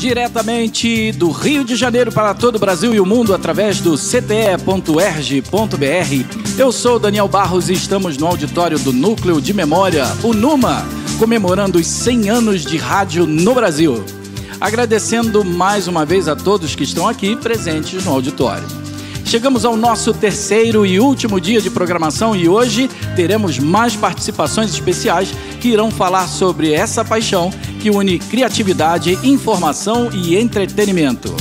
Diretamente do Rio de Janeiro para todo o Brasil e o mundo através do cte.erg.br. Eu sou Daniel Barros e estamos no auditório do Núcleo de Memória, o NUMA, comemorando os 100 anos de rádio no Brasil. Agradecendo mais uma vez a todos que estão aqui presentes no auditório. Chegamos ao nosso terceiro e último dia de programação e hoje teremos mais participações especiais que irão falar sobre essa paixão que une criatividade, informação e entretenimento.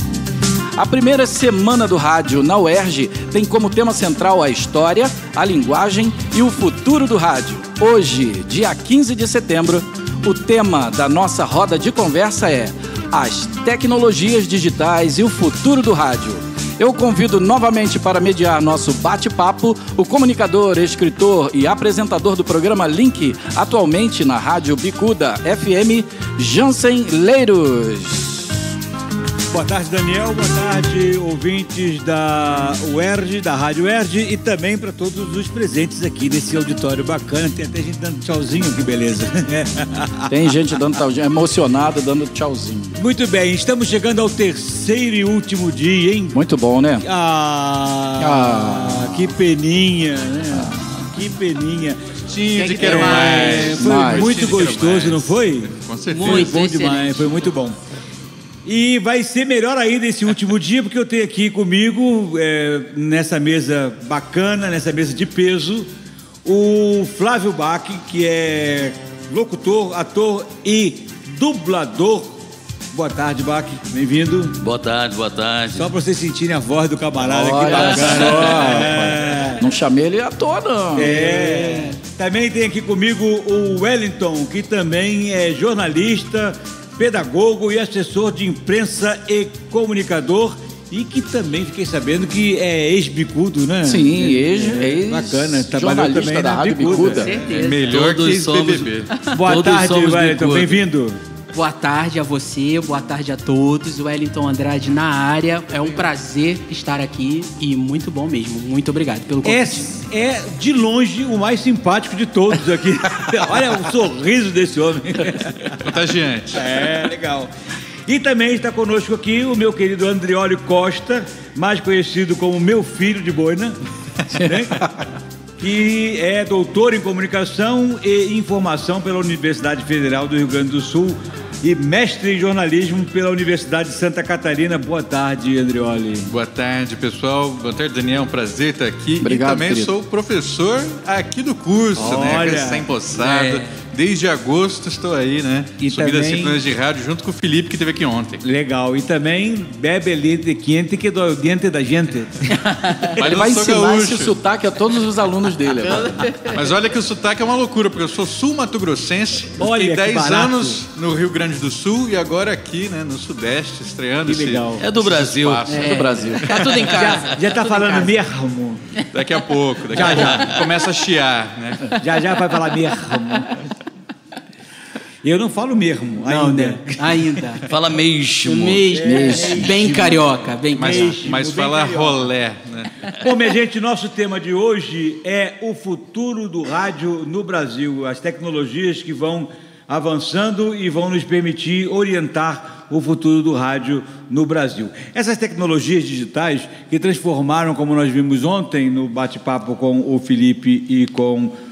A primeira semana do rádio na UERJ tem como tema central a história, a linguagem e o futuro do rádio. Hoje, dia 15 de setembro, o tema da nossa roda de conversa é as tecnologias digitais e o futuro do rádio. Eu convido novamente para mediar nosso bate-papo o comunicador, escritor e apresentador do programa Link, atualmente na Rádio Bicuda FM, Jansen Leiros. Boa tarde, Daniel. Boa tarde, ouvintes da UERJ, da Rádio UERJ e também para todos os presentes aqui nesse auditório bacana. Tem até gente dando tchauzinho, que beleza. Tem gente dando tchauzinho, emocionada, dando tchauzinho. Muito bem, estamos chegando ao terceiro e último dia, hein? Muito bom, né? Ah, ah. que peninha, né? Ah. Que peninha. Tinha de quero mais. Foi mais. muito gostoso, não foi? Com certeza. Foi bom demais, foi muito bom. E vai ser melhor ainda esse último dia, porque eu tenho aqui comigo, é, nessa mesa bacana, nessa mesa de peso, o Flávio Bach, que é locutor, ator e dublador. Boa tarde, Bach. Bem-vindo. Boa tarde, boa tarde. Só para vocês sentirem a voz do camarada, Olha que bacana. só, É. Não chamei ele à toa, não. É. Também tem aqui comigo o Wellington, que também é jornalista, pedagogo e assessor de imprensa e comunicador. E que também fiquei sabendo que é ex-bicudo, né? Sim, É, ex, é, ex Bacana, trabalhou também da na Rádio Bicuda. Bicuda. É melhor Todos que somos- BBB. Boa Todos tarde, somos Wellington, bem-vindo. Boa tarde a você, boa tarde a todos. Wellington Andrade na área. É um prazer estar aqui e muito bom mesmo. Muito obrigado pelo É, convite. é de longe o mais simpático de todos aqui. Olha o sorriso desse homem. Contagiante. É, legal. E também está conosco aqui o meu querido Andrioli Costa, mais conhecido como meu filho de boina, né? que é doutor em comunicação e informação pela Universidade Federal do Rio Grande do Sul e mestre em jornalismo pela Universidade de Santa Catarina. Boa tarde, Andrioli. Boa tarde, pessoal. Boa tarde, Daniel. Um prazer estar aqui. Obrigado, e também querido. sou professor aqui do curso, Olha, né? Recém-possado. é. Desde agosto estou aí, né? E Subindo as também- disciplinas de rádio junto com o Felipe, que esteve aqui ontem. Legal. E também bebe leite quente que do diante da gente. Mas Ele eu vai ensinar gaúcho. esse sotaque a todos os alunos dele. agora. Mas olha que o sotaque é uma loucura, porque eu sou sul-mato-grossense, Olha, fiquei que 10 barato. anos no Rio Grande do Sul e agora aqui, né, no Sudeste, estreando Que esse, legal. É do esse Brasil. espaço. do Brasil. Tá tudo em casa. Já, já tá em falando mesmo. Daqui a pouco, daqui a pouco. Começa a chiar, né? Já já vai falar mesmo. Eu não falo mesmo Não, ainda. né? Ainda. Fala mesmo. Mesmo. Bem carioca, bem Mas, carioca. mas bem fala carioca. rolé, né? Bom, minha gente, nosso tema de hoje é o futuro do rádio no Brasil. As tecnologias que vão avançando e vão nos permitir orientar o futuro do rádio no Brasil. Essas tecnologias digitais que transformaram, como nós vimos ontem no bate-papo com o Felipe e com o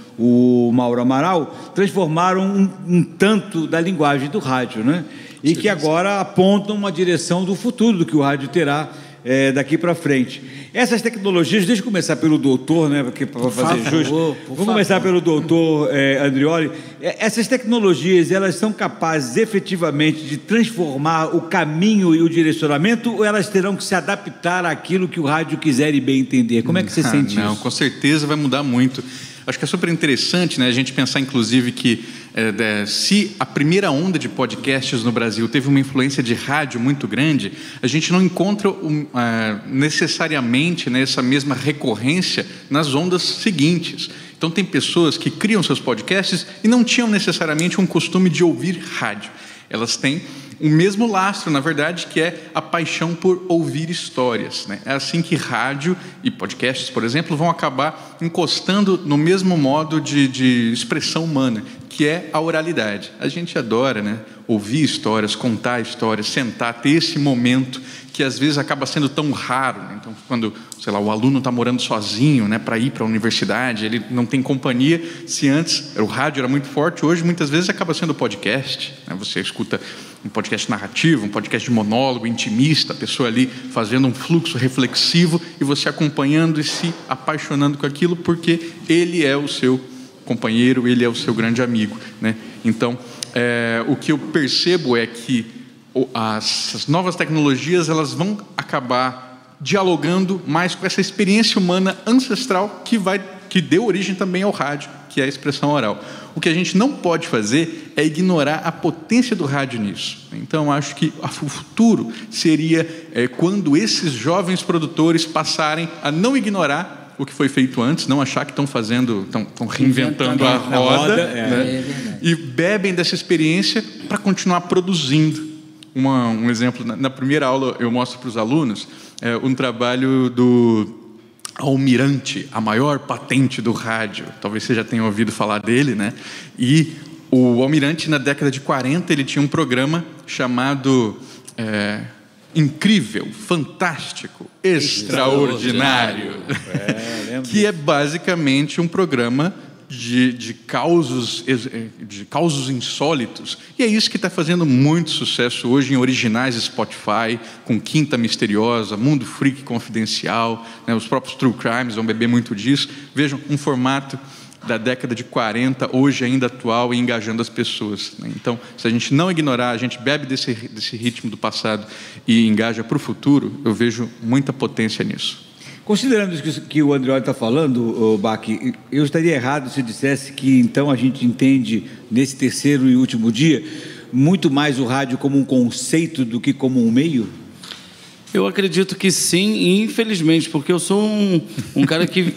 Mauro Amaral, transformaram um, um tanto da linguagem do rádio, né? E que agora apontam uma direção do futuro do que o rádio terá eh, daqui para frente. Essas tecnologias, deixa eu começar pelo doutor, né? Para fazer favor, justo. Vamos começar pelo doutor eh, Andrioli. Eh, Essas tecnologias, elas são capazes efetivamente de transformar o caminho e o direcionamento ou elas terão que se adaptar àquilo que o rádio quiser e bem entender? Como é que você Ah, sente Não, isso? com certeza vai mudar muito. Acho que é super interessante né, a gente pensar, inclusive, que é, é, se a primeira onda de podcasts no Brasil teve uma influência de rádio muito grande, a gente não encontra um, ah, necessariamente né, essa mesma recorrência nas ondas seguintes. Então, tem pessoas que criam seus podcasts e não tinham necessariamente um costume de ouvir rádio. Elas têm o mesmo lastro, na verdade, que é a paixão por ouvir histórias. Né? É assim que rádio e podcasts, por exemplo, vão acabar encostando no mesmo modo de, de expressão humana, que é a oralidade. A gente adora, né? Ouvir histórias, contar histórias, sentar, ter esse momento que às vezes acaba sendo tão raro. Né? Então, quando, sei lá, o aluno está morando sozinho, né, para ir para a universidade, ele não tem companhia. Se antes o rádio era muito forte, hoje muitas vezes acaba sendo podcast. Né? Você escuta um podcast narrativo, um podcast de monólogo, intimista, a pessoa ali fazendo um fluxo reflexivo e você acompanhando e se apaixonando com aquilo porque ele é o seu companheiro, ele é o seu grande amigo, né? Então, é, o que eu percebo é que as, as novas tecnologias elas vão acabar dialogando mais com essa experiência humana ancestral que vai que deu origem também ao rádio, que é a expressão oral. O que a gente não pode fazer é ignorar a potência do rádio nisso. Então, acho que o futuro seria é, quando esses jovens produtores passarem a não ignorar o que foi feito antes, não achar que estão fazendo, estão, estão reinventando a roda, roda é. Né? É e bebem dessa experiência para continuar produzindo. Uma, um exemplo, na, na, primeira aula eu mostro para os alunos é, um trabalho do Almirante, a maior patente do rádio. Talvez você já tenha ouvido falar dele, né? E o Almirante, na década de 40, ele tinha um programa chamado é, incrível, fantástico, extraordinário, é, que é basicamente um programa de, de, causos, de causos insólitos. E é isso que está fazendo muito sucesso hoje em originais Spotify, com Quinta Misteriosa, Mundo Freak Confidencial, né, os próprios True Crimes vão beber muito disso. Vejam, um formato da década de 40, hoje ainda atual e engajando as pessoas. Né? Então, se a gente não ignorar, a gente bebe desse, desse ritmo do passado e engaja para o futuro, eu vejo muita potência nisso. Considerando isso que o André está falando, Bach, eu estaria errado se dissesse que então a gente entende nesse terceiro e último dia muito mais o rádio como um conceito do que como um meio? Eu acredito que sim, infelizmente, porque eu sou um, um cara que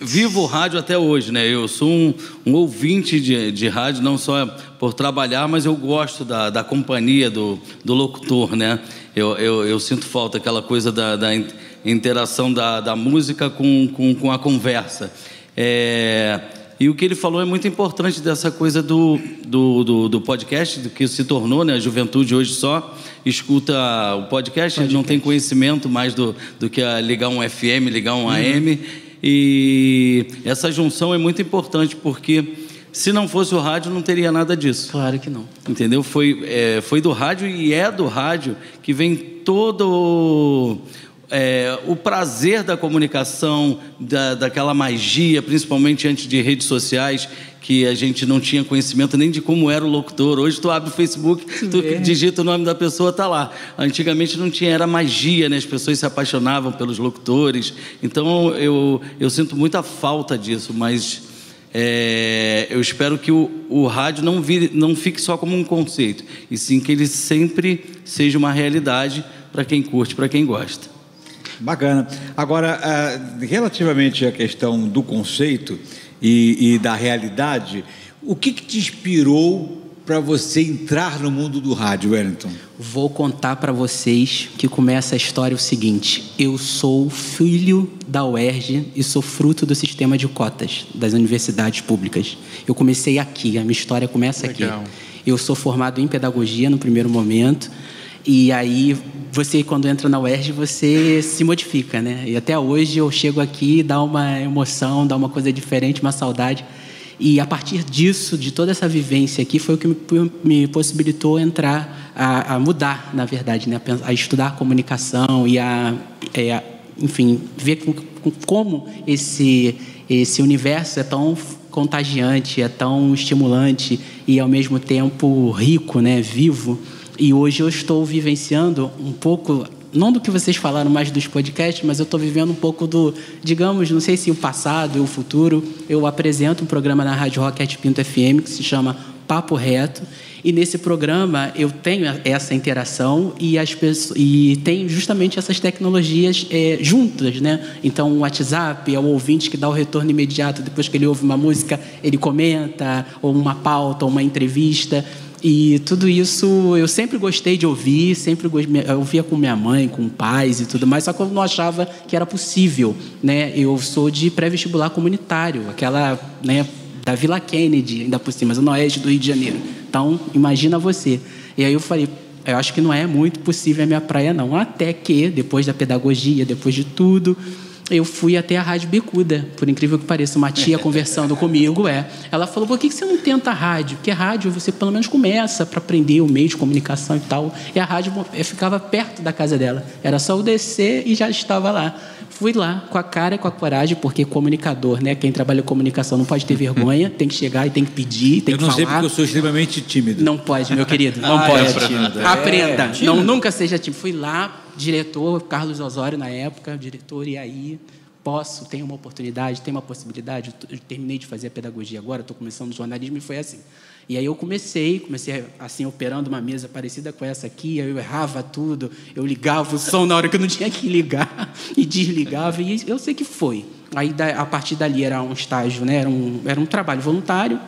vivo o rádio até hoje, né? Eu sou um, um ouvinte de, de, rádio, não só por trabalhar, mas eu gosto da, da companhia do, do locutor, né? Eu, eu, eu, sinto falta aquela coisa da, da interação da, da música com, com, com a conversa. É, e o que ele falou é muito importante dessa coisa do, do, do, do, podcast, do que se tornou, né? A juventude hoje só escuta o podcast, podcast. não tem conhecimento mais do, do que ligar um FM, ligar um uhum. AM. E essa junção é muito importante porque se não fosse o rádio não teria nada disso. Claro que não. Entendeu? Foi, é, foi do rádio e é do rádio que vem todo é, o prazer da comunicação, da, daquela magia, principalmente antes de redes sociais, que a gente não tinha conhecimento nem de como era o locutor. Hoje tu abre o Facebook, tu é. digita o nome da pessoa, tá lá. Antigamente não tinha, era magia, né? As pessoas se apaixonavam pelos locutores. Então eu, eu sinto muita falta disso, mas é, eu espero que o, o rádio não, vire, não fique só como um conceito, e sim que ele sempre seja uma realidade para quem curte, para quem gosta. Bacana. Agora, uh, relativamente à questão do conceito e, e da realidade, o que, que te inspirou para você entrar no mundo do rádio, Wellington? Vou contar para vocês que começa a história o seguinte: eu sou filho da UERJ e sou fruto do sistema de cotas das universidades públicas. Eu comecei aqui, a minha história começa Legal. aqui. Eu sou formado em pedagogia no primeiro momento e aí, você, quando entra na UERJ, você se modifica, né? E até hoje eu chego aqui, dá uma emoção, dá uma coisa diferente, uma saudade. E a partir disso, de toda essa vivência aqui, foi o que me possibilitou entrar, a, a mudar, na verdade, né? a estudar a comunicação e a, é, a enfim, ver com, com como esse, esse universo é tão contagiante, é tão estimulante e, ao mesmo tempo, rico, né? vivo. E hoje eu estou vivenciando um pouco, não do que vocês falaram mais dos podcasts, mas eu estou vivendo um pouco do, digamos, não sei se o passado ou o futuro. Eu apresento um programa na Rádio Rocket Pinto FM que se chama Papo Reto. E nesse programa eu tenho essa interação e, as pessoas, e tenho justamente essas tecnologias é, juntas, né? Então o WhatsApp é o ouvinte que dá o retorno imediato depois que ele ouve uma música, ele comenta, ou uma pauta, ou uma entrevista. E tudo isso eu sempre gostei de ouvir, sempre eu ouvia com minha mãe, com pais e tudo mais, só que eu não achava que era possível, né? Eu sou de pré-vestibular comunitário, aquela, né, da Vila Kennedy, ainda por cima, Zona Oeste do Rio de Janeiro. Então, imagina você. E aí eu falei, eu acho que não é muito possível a minha praia, não. Até que, depois da pedagogia, depois de tudo, eu fui até a Rádio Bicuda, por incrível que pareça, uma tia conversando comigo, é. Ela falou, por que você não tenta a rádio? Porque a rádio você pelo menos começa para aprender o meio de comunicação e tal. E a rádio ficava perto da casa dela. Era só eu descer e já estava lá. Fui lá com a cara e com a coragem, porque comunicador, né? Quem trabalha com comunicação não pode ter vergonha, tem que chegar e tem que pedir, tem eu que falar. Eu não sei porque eu sou extremamente tímido. Não pode, meu querido, não ah, pode. É. Aprenda, é, não, nunca seja tímido. Fui lá, diretor, Carlos Osório na época, diretor, e aí posso, tenho uma oportunidade, tenho uma possibilidade. Eu terminei de fazer a pedagogia agora, estou começando jornalismo e foi assim. E aí eu comecei, comecei assim operando uma mesa parecida com essa aqui, eu errava tudo, eu ligava o som na hora que eu não tinha que ligar e desligava e eu sei que foi. Aí a partir dali era um estágio, né? Era um, era um trabalho voluntário.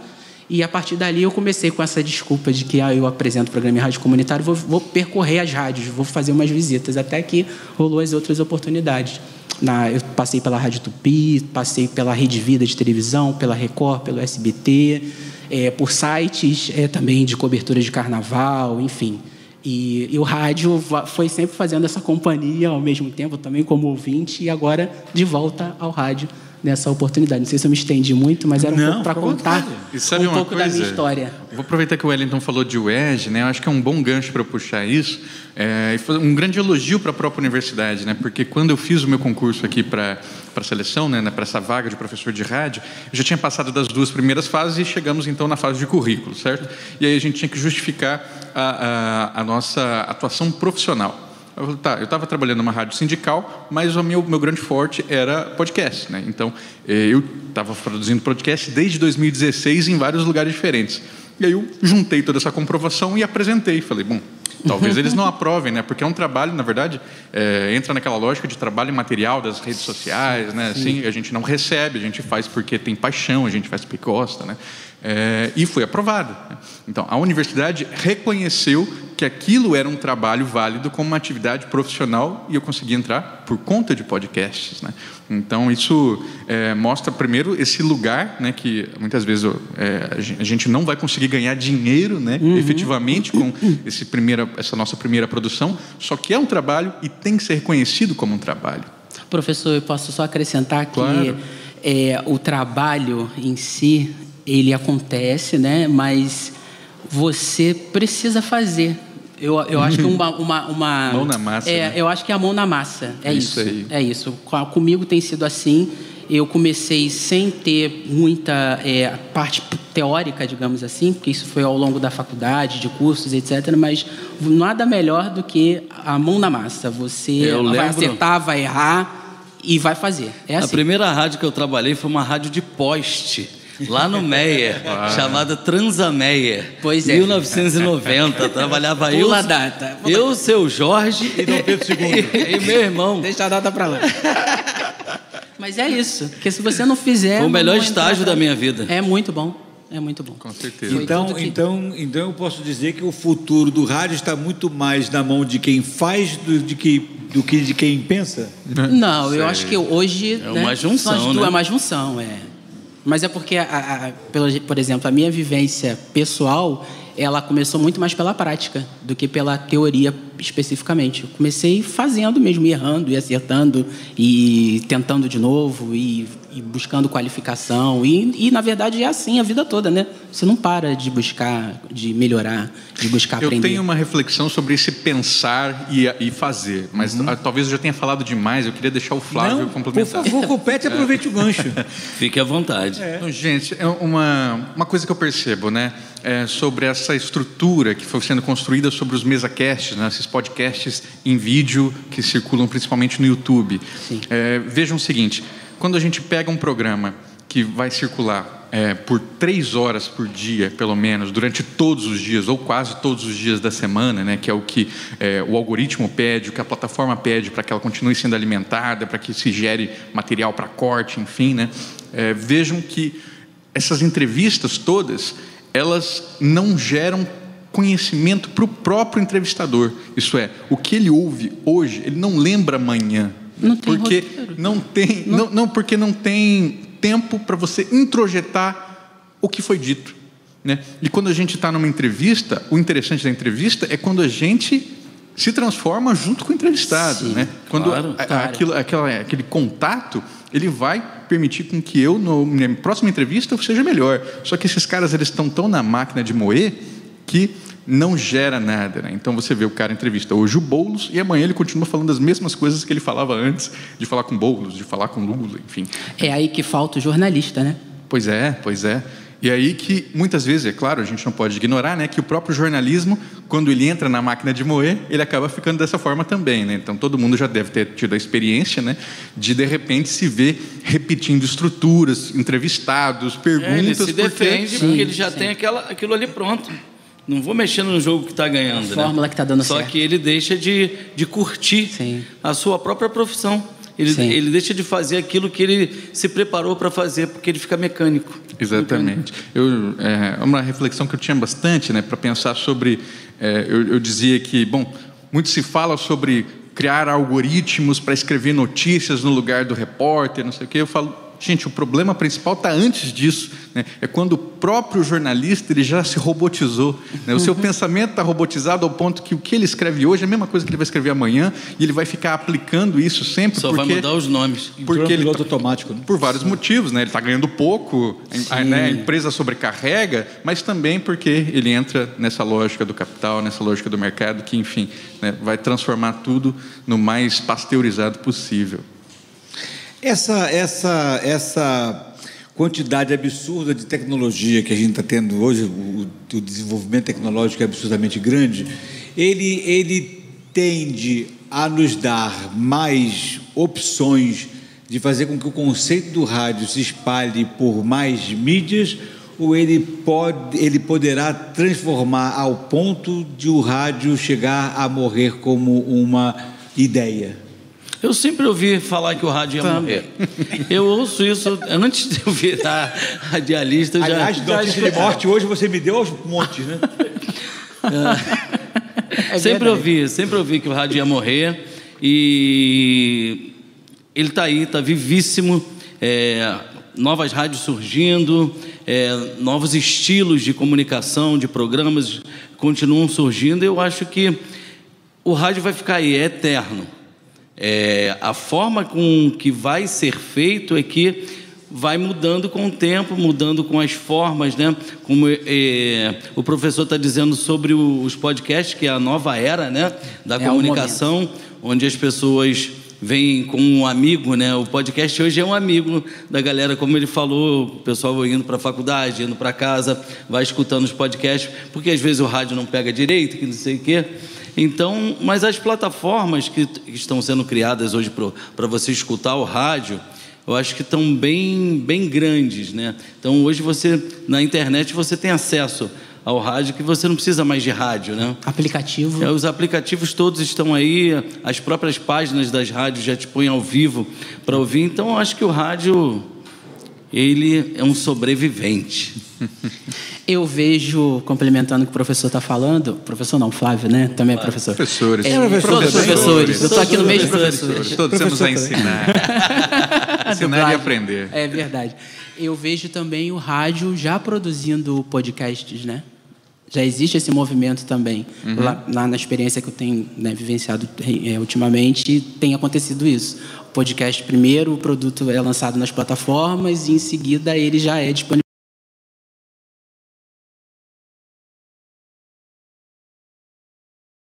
E a partir dali eu comecei com essa desculpa de que ah, eu apresento o programa em rádio comunitário, vou, vou percorrer as rádios, vou fazer umas visitas, até que rolou as outras oportunidades. Na, eu passei pela Rádio Tupi, passei pela Rede Vida de televisão, pela Record, pelo SBT, é, por sites é, também de cobertura de carnaval, enfim. E, e, o rádio foi sempre fazendo essa companhia ao mesmo tempo, também como ouvinte, e agora de volta ao rádio nessa oportunidade. Não sei se eu me estendi muito, mas era um Não, pouco para contar um pouco coisa? da minha história. Vou aproveitar que o Wellington falou de UERJ, né? Eu acho que é um bom gancho para puxar isso. É, um grande elogio para a própria universidade, né? Porque quando eu fiz o meu concurso aqui para para a seleção, né, para essa vaga de professor de rádio, eu já tinha passado das duas primeiras fases e chegamos então na fase de currículo, certo? E aí a gente tinha que justificar a, a, a nossa atuação profissional. Eu falei, tá, eu estava trabalhando numa rádio sindical, mas o meu, meu grande forte era podcast, né? Então, eh, eu estava produzindo podcast desde 2016 em vários lugares diferentes. E aí eu juntei toda essa comprovação e apresentei. Falei, bom, talvez eles não aprovem, né? Porque é um trabalho, na verdade, é, entra naquela lógica de trabalho material das redes sociais, né? Assim, a gente não recebe, a gente faz porque tem paixão, a gente faz porque gosta, né? É, e foi aprovado. Então, a universidade reconheceu que aquilo era um trabalho válido como uma atividade profissional e eu consegui entrar por conta de podcasts. Né? Então, isso é, mostra, primeiro, esse lugar né, que muitas vezes é, a gente não vai conseguir ganhar dinheiro né, uhum. efetivamente com esse primeira, essa nossa primeira produção, só que é um trabalho e tem que ser reconhecido como um trabalho. Professor, eu posso só acrescentar claro. que é, o trabalho em si ele acontece, né? Mas você precisa fazer. Eu, eu acho que uma, uma, uma mão na massa. É, né? eu acho que é a mão na massa. É isso. isso é isso. Comigo tem sido assim. Eu comecei sem ter muita é, parte teórica, digamos assim, porque isso foi ao longo da faculdade, de cursos, etc. Mas nada melhor do que a mão na massa. Você eu vai acertar, vai errar e vai fazer. É assim. A primeira rádio que eu trabalhei foi uma rádio de poste lá no Meia, ah. chamada Transameia. Pois é. 1990, trabalhava Pula eu. a data. Eu, seu Jorge e Dom Pedro II. E, e meu irmão. Deixa a data para lá. Mas é isso, porque se você não fizer. Foi o melhor estágio da minha vida. É muito bom. É muito bom. Com certeza. Então, que... então, então eu posso dizer que o futuro do rádio está muito mais na mão de quem faz do, de que, do que de quem pensa? Não, eu acho que hoje. É né, uma junção. Né? É uma junção, é. Mas é porque, a, a, por exemplo, a minha vivência pessoal, ela começou muito mais pela prática do que pela teoria especificamente. Eu comecei fazendo mesmo, errando e acertando e tentando de novo e, e buscando qualificação. E, e, na verdade, é assim a vida toda, né? Você não para de buscar, de melhorar, de buscar eu aprender. Eu tenho uma reflexão sobre esse pensar e, e fazer, mas uhum. talvez eu já tenha falado demais. Eu queria deixar o Flávio não, complementar. Por favor, compete e aproveite o gancho. Fique à vontade. É. Então, gente, é uma, uma coisa que eu percebo, né? É sobre essa estrutura que foi sendo construída sobre os mesacasts, né? esses podcasts em vídeo que circulam principalmente no YouTube. É, vejam o seguinte: quando a gente pega um programa que vai circular é, por três horas por dia, pelo menos, durante todos os dias, ou quase todos os dias da semana, né, que é o que é, o algoritmo pede, o que a plataforma pede para que ela continue sendo alimentada, para que se gere material para corte, enfim, né, é, vejam que essas entrevistas todas, elas não geram conhecimento para o próprio entrevistador. Isso é, o que ele ouve hoje, ele não lembra amanhã. Não tem porque roteiro. não tem, não. não, não porque não tem tempo para você introjetar o que foi dito. Né? E quando a gente está numa entrevista, o interessante da entrevista é quando a gente se transforma junto com o entrevistado. Sim, né? Quando claro, a- claro. Aquilo, aquela, aquele contato, ele vai permitir com que eu, no- na minha próxima entrevista, eu seja melhor. Só que esses caras, eles estão tão na máquina de moer que não gera nada. Né? Então você vê o cara entrevista hoje o Boulos e amanhã ele continua falando as mesmas coisas que ele falava antes de falar com Boulos, de falar com Lula, enfim. É aí que falta o jornalista, né? Pois é, pois é. E aí que muitas vezes, é claro, a gente não pode ignorar, né, que o próprio jornalismo, quando ele entra na máquina de moer, ele acaba ficando dessa forma também, né? Então todo mundo já deve ter tido a experiência, né, de de repente se ver repetindo estruturas, entrevistados, perguntas, É, ele se porque- defende Sim, porque ele já sim. tem aquela, aquilo ali pronto. Não vou mexer no jogo que está ganhando. A né? fórmula que tá dando Só certo. que ele deixa de, de curtir Sim. a sua própria profissão. Ele, Sim. ele deixa de fazer aquilo que ele se preparou para fazer, porque ele fica mecânico. Exatamente. Eu, é uma reflexão que eu tinha bastante, né, para pensar sobre. é, eu, eu dizia que, bom, muito se fala sobre criar algoritmos para escrever notícias no lugar do repórter, não sei o quê. Eu falo, gente, o problema principal está antes disso. Né? É quando o próprio jornalista ele já se robotizou. Né? O seu pensamento está robotizado ao ponto que o que ele escreve hoje é a mesma coisa que ele vai escrever amanhã e ele vai ficar aplicando isso sempre. Só porque... vai mudar os nomes. Entrou Porque ele piloto tá- automático. Né? por vários motivos, né? Ele está ganhando pouco, a, né? a empresa sobrecarrega, mas também porque ele entra nessa lógica do capital, nessa lógica do mercado, que, enfim, né? vai transformar tudo no mais pasteurizado possível. Essa, essa, essa quantidade absurda de tecnologia que a gente está tendo hoje, o, o desenvolvimento tecnológico é absurdamente grande, ele, ele tende a nos dar mais opções de fazer com que o conceito do rádio se espalhe por mais mídias ou ele, pode, ele poderá transformar ao ponto de o rádio chegar a morrer como uma ideia? Eu sempre ouvi falar que o rádio ia morrer. Eu ouço isso antes de eu virar radialista. Eu já, Aliás, já notícia de morte hoje você me deu aos montes, né? É sempre ouvi, sempre ouvi que o rádio ia morrer e ele está aí, está vivíssimo. É, novas rádios surgindo, é, novos estilos de comunicação, de programas continuam surgindo. Eu acho que o rádio vai ficar aí, é eterno. É, a forma com que vai ser feito é que vai mudando com o tempo, mudando com as formas, né? Como é, o professor está dizendo sobre os podcasts, que é a nova era, né? Da É comunicação, onde as pessoas vêm com um amigo, né? O podcast hoje é um amigo da galera, como ele falou, o pessoal indo para a faculdade, indo para casa, vai escutando os podcasts, porque às vezes o rádio não pega direito, que não sei o quê. Então, mas as plataformas que, que estão sendo criadas hoje para você escutar o rádio, eu acho que estão bem, bem grandes, né? Então hoje você na internet você tem acesso ao rádio que você não precisa mais de rádio, né? Aplicativo. É, os aplicativos todos estão aí, as próprias páginas das rádios já te põem ao vivo para ouvir. Então eu acho que o rádio ele é um sobrevivente. Eu vejo, complementando o que o professor está falando, professor não, Flávio, né? Também é professor. Professores. É, professor todos professores. Eu estou aqui no meio de Professores. professores. Todos temos a ensinar. ensinar e aprender. É verdade. Eu vejo também o rádio já produzindo podcasts, né? Já existe esse movimento também. Lá, lá na experiência que eu tenho né, vivenciado é, ultimamente, tem acontecido isso. O podcast primeiro, o produto é lançado nas plataformas e em seguida ele já é disponível.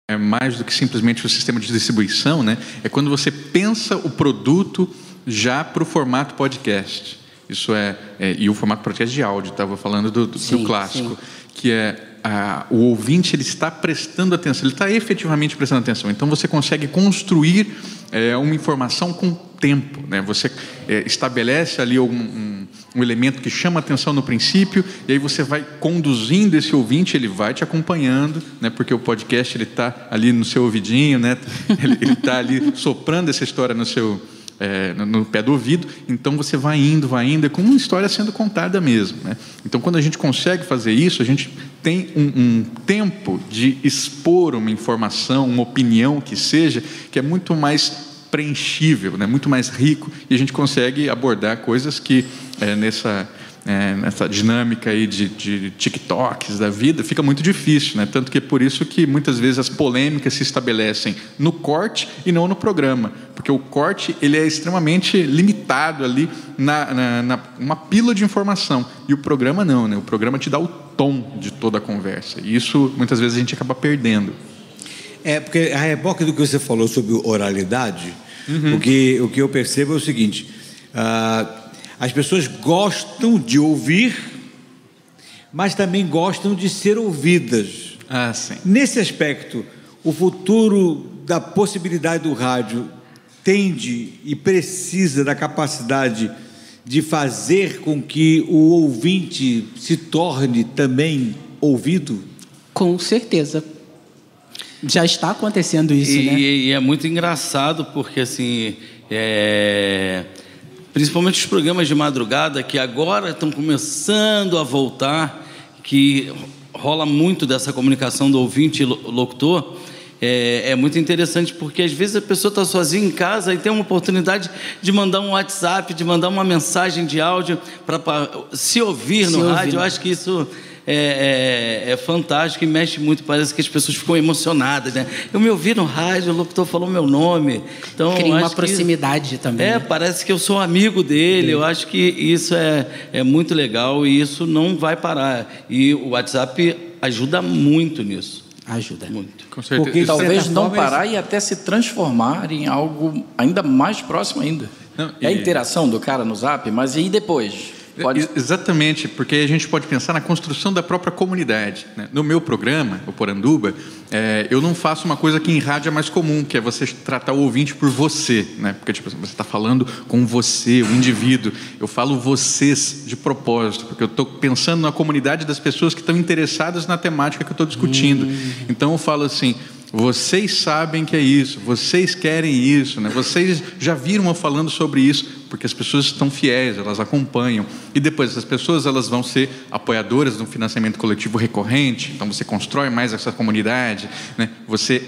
é mais do que simplesmente o sistema de distribuição, né? É quando você pensa o produto já para o formato podcast. Isso é, é- e o formato podcast de áudio. Estava falando do, do- do Sim, clássico, que é a- o ouvinte ele está prestando atenção, ele está efetivamente prestando atenção. Então você consegue construir é, uma informação com tempo, né? Você é, estabelece ali um, um- um elemento que chama atenção no princípio e aí você vai conduzindo esse ouvinte, ele vai te acompanhando, né? Porque o podcast está ali no seu ouvidinho, né? Ele está ali soprando essa história no seu é, no, no pé do ouvido, então você vai indo, vai indo, é como uma história sendo contada mesmo. Né? Então, quando a gente consegue fazer isso, a gente tem um, um tempo de expor uma informação, uma opinião que seja, que é muito mais preenchível, né? muito mais rico, e a gente consegue abordar coisas que é, nessa é, nessa dinâmica aí de, de TikToks da vida, fica muito difícil, né? Tanto que é por isso que muitas vezes as polêmicas se estabelecem no corte e não no programa, porque o corte ele é extremamente limitado ali na, na, na uma pílula de informação e o programa não, né? O programa te dá o tom de toda a conversa e isso muitas vezes a gente acaba perdendo. É porque a reboque do que você falou sobre oralidade, uhum. o que o que eu percebo é o seguinte. Uh, as pessoas gostam de ouvir, mas também gostam de ser ouvidas. Ah, sim. Nesse aspecto, o futuro da possibilidade do rádio tende e precisa da capacidade de fazer com que o ouvinte se torne também ouvido? Com certeza. Já está acontecendo isso, e, né? E é muito engraçado porque assim é principalmente os programas de madrugada que agora estão começando a voltar, que rola muito dessa comunicação do ouvinte e locutor. É, é, muito interessante porque às vezes a pessoa está sozinha em casa e tem uma oportunidade de mandar um WhatsApp, de mandar uma mensagem de áudio para se ouvir se no ouvir. rádio. Eu acho que isso é, é, é, fantástico e mexe muito. Parece que as pessoas ficam emocionadas, né? Eu me ouvi no rádio, o locutor falou meu nome. Então, Cria uma proximidade que, também. É, parece que eu sou amigo dele. Sim. Eu acho que isso é, é muito legal e isso não vai parar. E o WhatsApp ajuda muito nisso. Ajuda. Muito. Com certeza. Porque talvez não parar e até se transformar em algo ainda mais próximo ainda. Não, e... É a interação do cara no zap, mas e depois? Pode... Exatamente, porque a gente pode pensar na construção da própria comunidade. Né? No meu programa, o Poranduba, é, eu não faço uma coisa que em rádio é mais comum, que é você tratar o ouvinte por você, né? porque tipo, você está falando com você, o indivíduo. Eu falo vocês de propósito, porque eu estou pensando na comunidade das pessoas que estão interessadas na temática que eu estou discutindo. Hum. Então eu falo assim vocês sabem que é isso, vocês querem isso, né? vocês já viram eu falando sobre isso, porque as pessoas estão fiéis, elas acompanham. E depois essas pessoas elas vão ser apoiadoras de um financiamento coletivo recorrente, então você constrói mais essa comunidade. Né? Você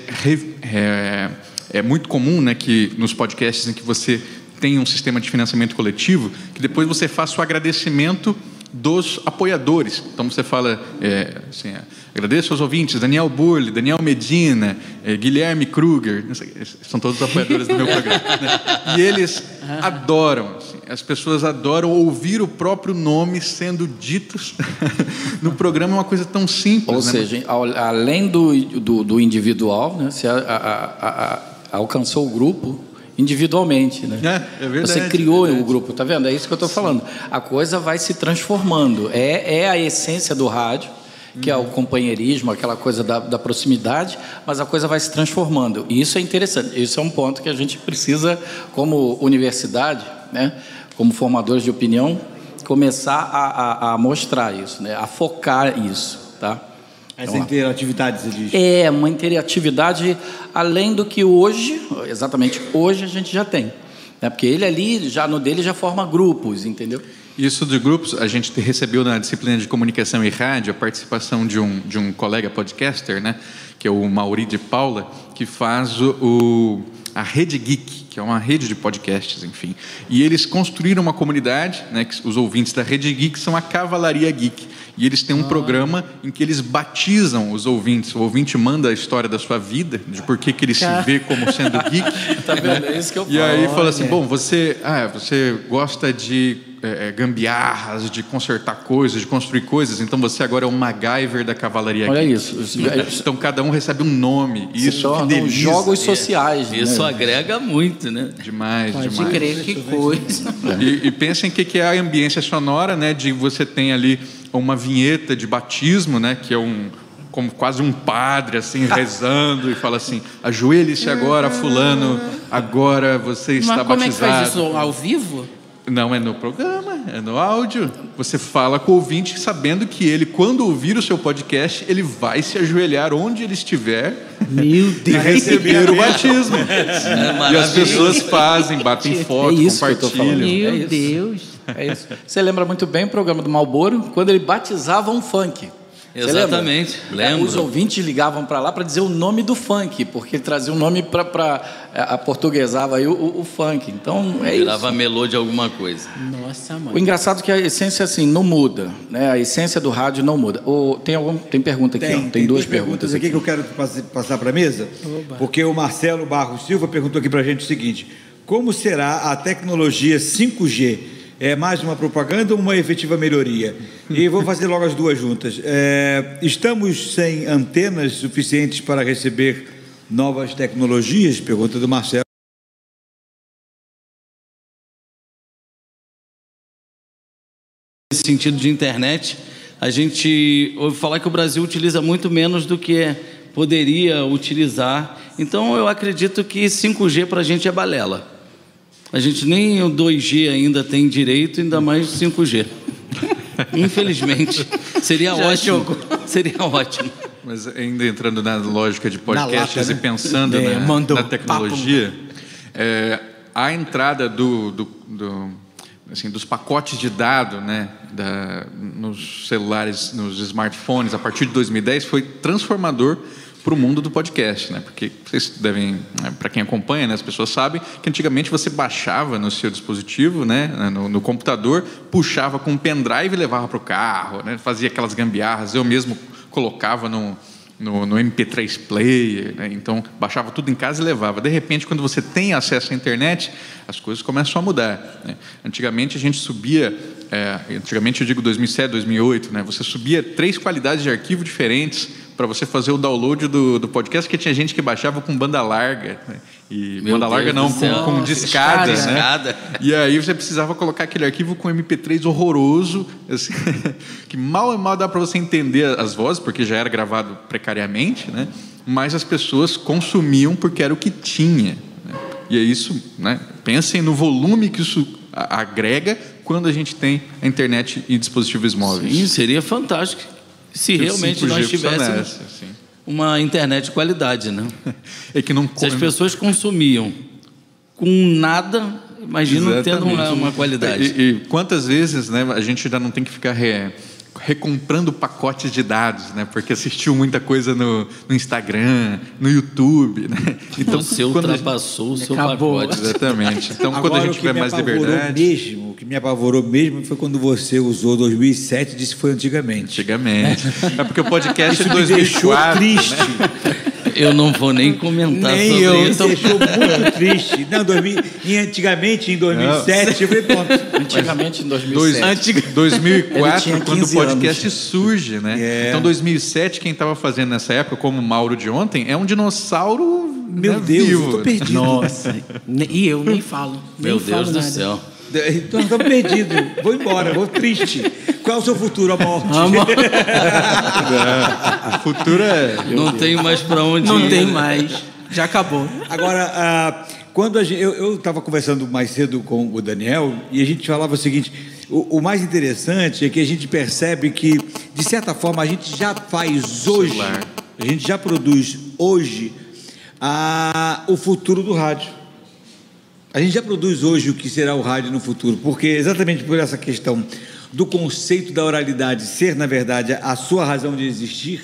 é, é muito comum né, que nos podcasts em que você tem um sistema de financiamento coletivo, que depois você faça o agradecimento dos apoiadores. Então você fala, é, assim, é, agradeço aos ouvintes, Daniel Burle, Daniel Medina, é, Guilherme Kruger, são todos apoiadores do meu programa. Né? E eles adoram, assim, as pessoas adoram ouvir o próprio nome sendo ditos no programa, é uma coisa tão simples. Ou né? seja, além do, do, do individual, né, você a, a, a, alcançou o grupo, individualmente, né? É, é verdade. Você criou é o grupo, tá vendo? É isso que eu estou falando. A coisa vai se transformando. É, é a essência do rádio, que é o companheirismo, aquela coisa da, da, proximidade, mas a coisa vai se transformando. E isso é interessante. Isso é um ponto que a gente precisa, como universidade, né? Como formadores de opinião, começar a, a, a mostrar isso, né? A focar isso, tá? Essa interatividade, você diz? É, uma interatividade além do que hoje, exatamente hoje, a gente já tem. Né? Porque ele ali, já no dele, já forma grupos, entendeu? Isso de grupos, a gente recebeu na disciplina de comunicação e rádio a participação de um, de um colega podcaster, né? que é o Mauri de Paula, que faz o, o a Rede Geek, que é uma rede de podcasts, enfim. E eles construíram uma comunidade, né, que os ouvintes da Rede Geek são a Cavalaria Geek. E eles têm um ah. programa em que eles batizam os ouvintes. O ouvinte manda a história da sua vida, de por que, que ele se vê como sendo geek. tá vendo? É isso que eu falo. E aí fala assim: bom, você, ah, você gosta de é, é, gambiarras, de consertar coisas, de construir coisas. Então você agora é o MacGyver da cavalaria. Olha isso. Então cada um recebe um nome. E isso fideliza. jogos sociais. Isso né? agrega muito, né? Demais, Pode demais. crer, que coisa. E, e pensem o que, que é a ambiência sonora, né? De você tem ali uma vinheta de batismo, né? Que é um como quase um padre assim rezando e fala assim: ajoelhe-se agora, fulano, agora você está Mas como batizado. Como é que faz isso ao vivo? Não é no programa, é no áudio. Você fala com o ouvinte sabendo que ele, quando ouvir o seu podcast, ele vai se ajoelhar onde ele estiver Meu Deus. e receber o batismo. É e as pessoas fazem, batem é foto, é compartilham. Meu Deus. É isso. Você lembra muito bem o programa do Malboro, quando ele batizava um funk. Exatamente, lembro. Os ouvintes ligavam para lá para dizer o nome do funk, porque ele trazia o nome para a portuguesava aí o, o, o funk. Então é Virava isso. melô de alguma coisa. Nossa, O mãe. engraçado é que a essência assim não muda, né? A essência do rádio não muda. O, tem algum tem pergunta aqui, ó. Tem, duas perguntas aqui. que eu quero passe- passar para a mesa, porque o Marcelo Barros Silva perguntou aqui para a gente o seguinte: como será a tecnologia 5G? É mais uma propaganda ou uma efetiva melhoria? E vou fazer logo as duas juntas. É, estamos sem antenas suficientes para receber novas tecnologias? Pergunta do Marcelo. Nesse sentido de internet, a gente ouve falar que o Brasil utiliza muito menos do que poderia utilizar. Então, eu acredito que 5G para a gente é balela. A gente nem o 2G ainda tem direito, ainda mais 5G. Infelizmente, seria Já ótimo. Seria ótimo. Mas ainda entrando na lógica de podcasts lata, e né? pensando É, na, mandou na tecnologia, é, a entrada do, do- do, assim, dos pacotes de dado né, da- nos celulares, nos smartphones, a partir de 2010, foi transformador para o mundo do podcast, né? Porque vocês devem, para quem acompanha, né, as pessoas sabem que antigamente você baixava no seu dispositivo, né, no, no computador, puxava com um pendrive e levava para o carro, né? Fazia aquelas gambiarras. Eu mesmo colocava no, no, no MP3 Player, né? então baixava tudo em casa e levava. De repente, quando você tem acesso à internet, as coisas começam a mudar. né? Antigamente a gente subia, é, antigamente eu digo 2007, 2008, né? você subia três qualidades de arquivo diferentes para você fazer o download do, do podcast, que tinha gente que baixava com banda larga. né? E Meu banda larga Deus não, do céu. com, com discada. Né? E aí você precisava colocar aquele arquivo com MP3 horroroso, assim, que mal e mal dá para você entender as vozes, porque já era gravado precariamente, né? Mas as pessoas consumiam porque era o que tinha. né? E é isso, né? Pensem no volume que isso agrega quando a gente tem a internet e dispositivos móveis. Sim, seria fantástico se realmente 5G nós tivéssemos assim. uma internet de qualidade, né? É que não Se as pessoas consumiam com nada, imagina tendo uma, uma qualidade. E, e quantas vezes né, a gente já não tem que ficar re- recomprando pacotes de dados, né? Porque assistiu muita coisa no, no Instagram, no YouTube, né? Você quando a gente- ultrapassou o seu Acabou. pacote. Exatamente. Então, quando Agora, a o gente que tiver me mais apavorou liberdade. mesmo, o que me apavorou mesmo foi quando você usou 2007 e disse que foi antigamente. Antigamente. É porque o podcast Isso de me deixou 2004. triste. Eu não vou nem comentar Nem sobre eu, isso. deixou muito triste. Não, 2000, e antigamente, em 2007, eu falei, pronto. Antigamente em Dois, 2007. 2004, Ele tinha quando o 15 podcast surge, né? É. Então, 2007, quem estava fazendo nessa época, como o Mauro de ontem, é um dinossauro Meu né, Deus, vivo. eu tô perdido. Nossa. E eu nem falo. Meu nem falo Deus do nada. céu. Então, eu tô perdido. Vou embora, vou triste. Qual é o seu futuro, a morte? O futuro é... Não tenho mais para onde Não ir. tem mais. Já acabou. Agora, ah, quando a gente, eu estava conversando mais cedo com o Daniel e a gente falava o seguinte: o, o mais interessante é que a gente percebe que, de certa forma, a gente já faz hoje, Celular. a gente já produz hoje ah, o futuro do rádio. A gente já produz hoje o que será o rádio no futuro, porque exatamente por essa questão do conceito da oralidade ser, na verdade, a sua razão de existir,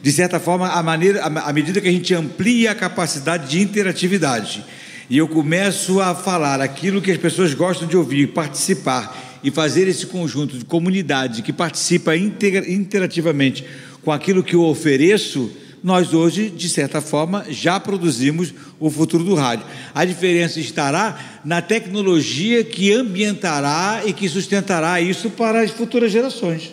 de certa forma, a maneira, a- à medida que a gente amplia a capacidade de interatividade. E eu começo a falar aquilo que as pessoas gostam de ouvir, participar e fazer esse conjunto de comunidade que participa integra- interativamente com aquilo que eu ofereço, nós hoje, de certa forma, já produzimos o futuro do rádio. A diferença estará na tecnologia que ambientará e que sustentará isso para as futuras gerações.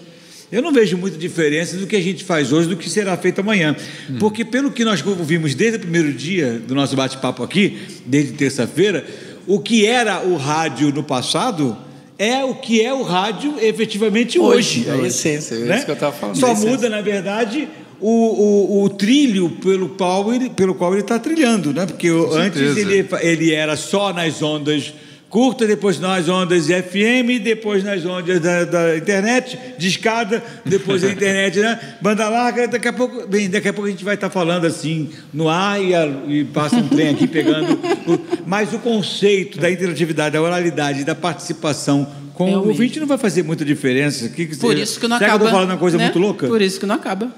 Eu não vejo muita diferença do que a gente faz hoje do que será feito amanhã. Porque, pelo que nós ouvimos desde o primeiro dia do nosso bate-papo aqui, desde terça-feira, o que era o rádio no passado é o que é o rádio efetivamente hoje. Hoje, é a essência, é né? isso que eu estava falando. Só é muda, na verdade, o, o, o trilho pelo qual ele pelo qual ele está trilhando, né? Porque o- antes certeza. ele, ele era só nas ondas curtas, depois nas ondas FM, depois nas ondas da, da internet, de escada, depois da internet, né? Banda larga, daqui a pouco, bem, daqui a pouco a gente vai estar falando assim no ar e, a- e passa um trem aqui pegando. o- mas o conceito da interatividade, da oralidade, da participação Com É o ouvinte não vai fazer muita diferença. Que que Por isso que não Será acaba. que eu tô falando uma coisa né? muito louca? Por isso que não acaba.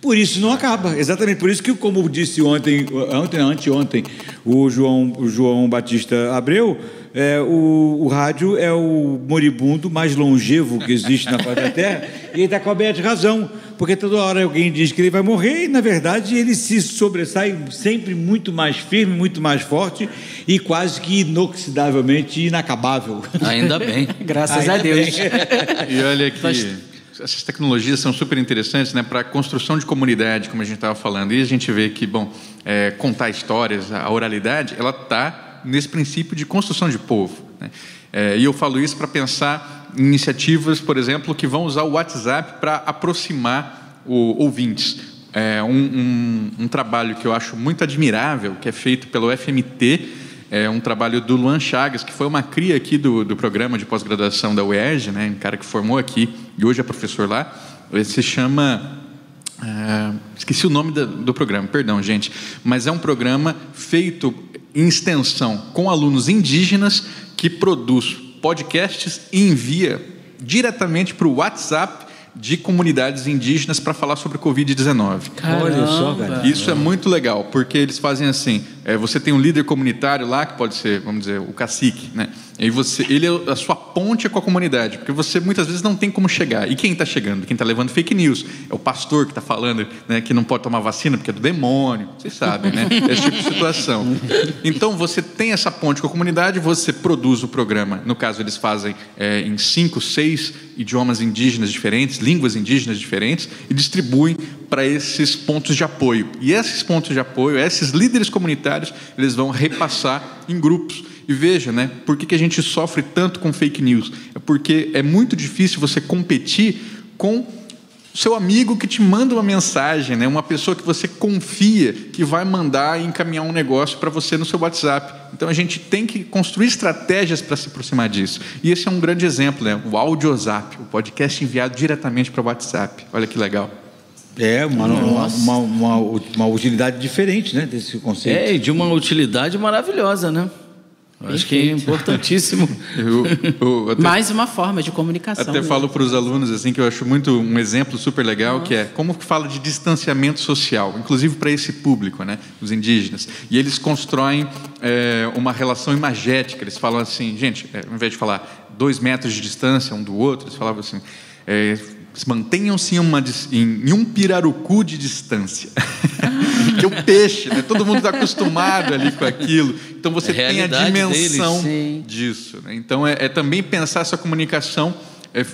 Por isso não acaba, exatamente. Por isso que, como disse ontem, ontem, não, anteontem, o João, o João Batista Abreu, é, o, o rádio é o moribundo mais longevo que existe na face da Terra, e ele está coberto de razão, porque toda hora alguém diz que ele vai morrer, e na verdade ele se sobressai sempre muito mais firme, muito mais forte e quase que inoxidavelmente inacabável. Ainda bem. Graças Ainda a Deus. bem. E olha que essas tecnologias são super interessantes né, para a construção de comunidade, como a gente estava falando. E a gente vê que, bom, é, contar histórias, a oralidade, ela está nesse princípio de construção de povo. Né? É, e eu falo isso para pensar em iniciativas, por exemplo, que vão usar o WhatsApp para aproximar o, ouvintes. É um, um, um trabalho que eu acho muito admirável, que é feito pelo FMT, é um trabalho do Luan Chagas, que foi uma cria aqui do, do programa de pós-graduação da UERJ, né, um cara que formou aqui e hoje é professor lá. Ele se chama. ah, esqueci o nome da- do programa, perdão, gente. Mas é um programa feito em extensão com alunos indígenas que produz podcasts e envia diretamente para o WhatsApp de comunidades indígenas para falar sobre o Covid-19. Olha só, cara. Isso é muito legal, porque eles fazem assim: é, você tem um líder comunitário lá, que pode ser, vamos dizer, o cacique, né? E você, ele é a sua ponte com a comunidade, porque você muitas vezes não tem como chegar. E quem está chegando? Quem está levando fake news? É o pastor que está falando né, que não pode tomar vacina porque é do demônio. Vocês sabem, né? Esse tipo de situação. Então você tem essa ponte com a comunidade, você produz o programa. No caso, eles fazem é, em cinco, seis idiomas indígenas diferentes, línguas indígenas diferentes, e distribuem para esses pontos de apoio. E esses pontos de apoio, esses líderes comunitários, eles vão repassar em grupos. E veja, né, por que, que a gente sofre tanto com fake news? É porque é muito difícil você competir com seu amigo que te manda uma mensagem, né? uma pessoa que você confia que vai mandar e encaminhar um negócio para você no seu WhatsApp. Então a gente tem que construir estratégias para se aproximar disso. E esse é um grande exemplo, né? o AudioZap, o podcast enviado diretamente para o WhatsApp. Olha que legal. É, uma, uma, uma, uma, uma utilidade diferente né, desse conceito. É, e de uma utilidade maravilhosa, né? Acho que é importantíssimo. Eu, eu até, Mais uma forma de comunicação. até né? falo para os alunos assim que eu acho muito um exemplo super legal que é como que fala de distanciamento social, inclusive para esse público, né, os indígenas. E eeles constroem é, uma relação imagética. Eles falam assim, gente, é, ao invés de falar dois metros de distância um do outro, eles falavam assim. É, Mantenham-se em, em- um pirarucu de distância. que é o peixe, né? todo mundo está acostumado ali com aquilo. Então você É a tem a dimensão deles, disso. né? Então é, é também pensar essa comunicação é,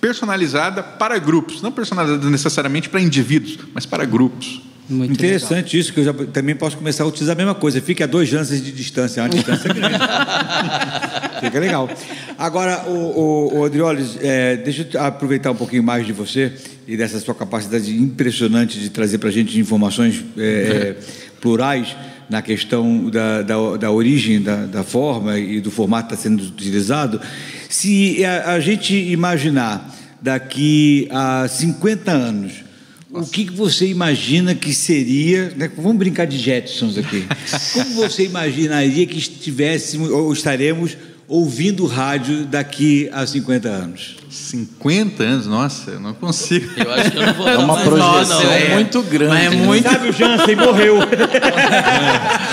personalizada para grupos, não personalizada necessariamente para indivíduos, mas para grupos. Muito Interessante isso, que eu já também posso começar a utilizar a mesma coisa. Fica a dois lances de distância, uma distância grande. Fica legal. Agora, o, o, o Adrioles, é, deixa eu aproveitar um pouquinho mais de você e dessa sua capacidade impressionante de trazer para a gente informações é, plurais na questão da, da, da origem, da, da forma e do formato que está sendo utilizado. Se a, a gente imaginar daqui a 50 anos, o que, que você imagina que seria. né, Vamos brincar de Jetsons aqui. Como você imaginaria que estivéssemos ou estaremos ouvindo rádio daqui a 50 anos? 50 anos, nossa, eu não consigo. Eu acho que eu não vou É dar uma mais projeção nossa, não, é. muito grande. Mas é né? muito. Sabe, o Jansen morreu.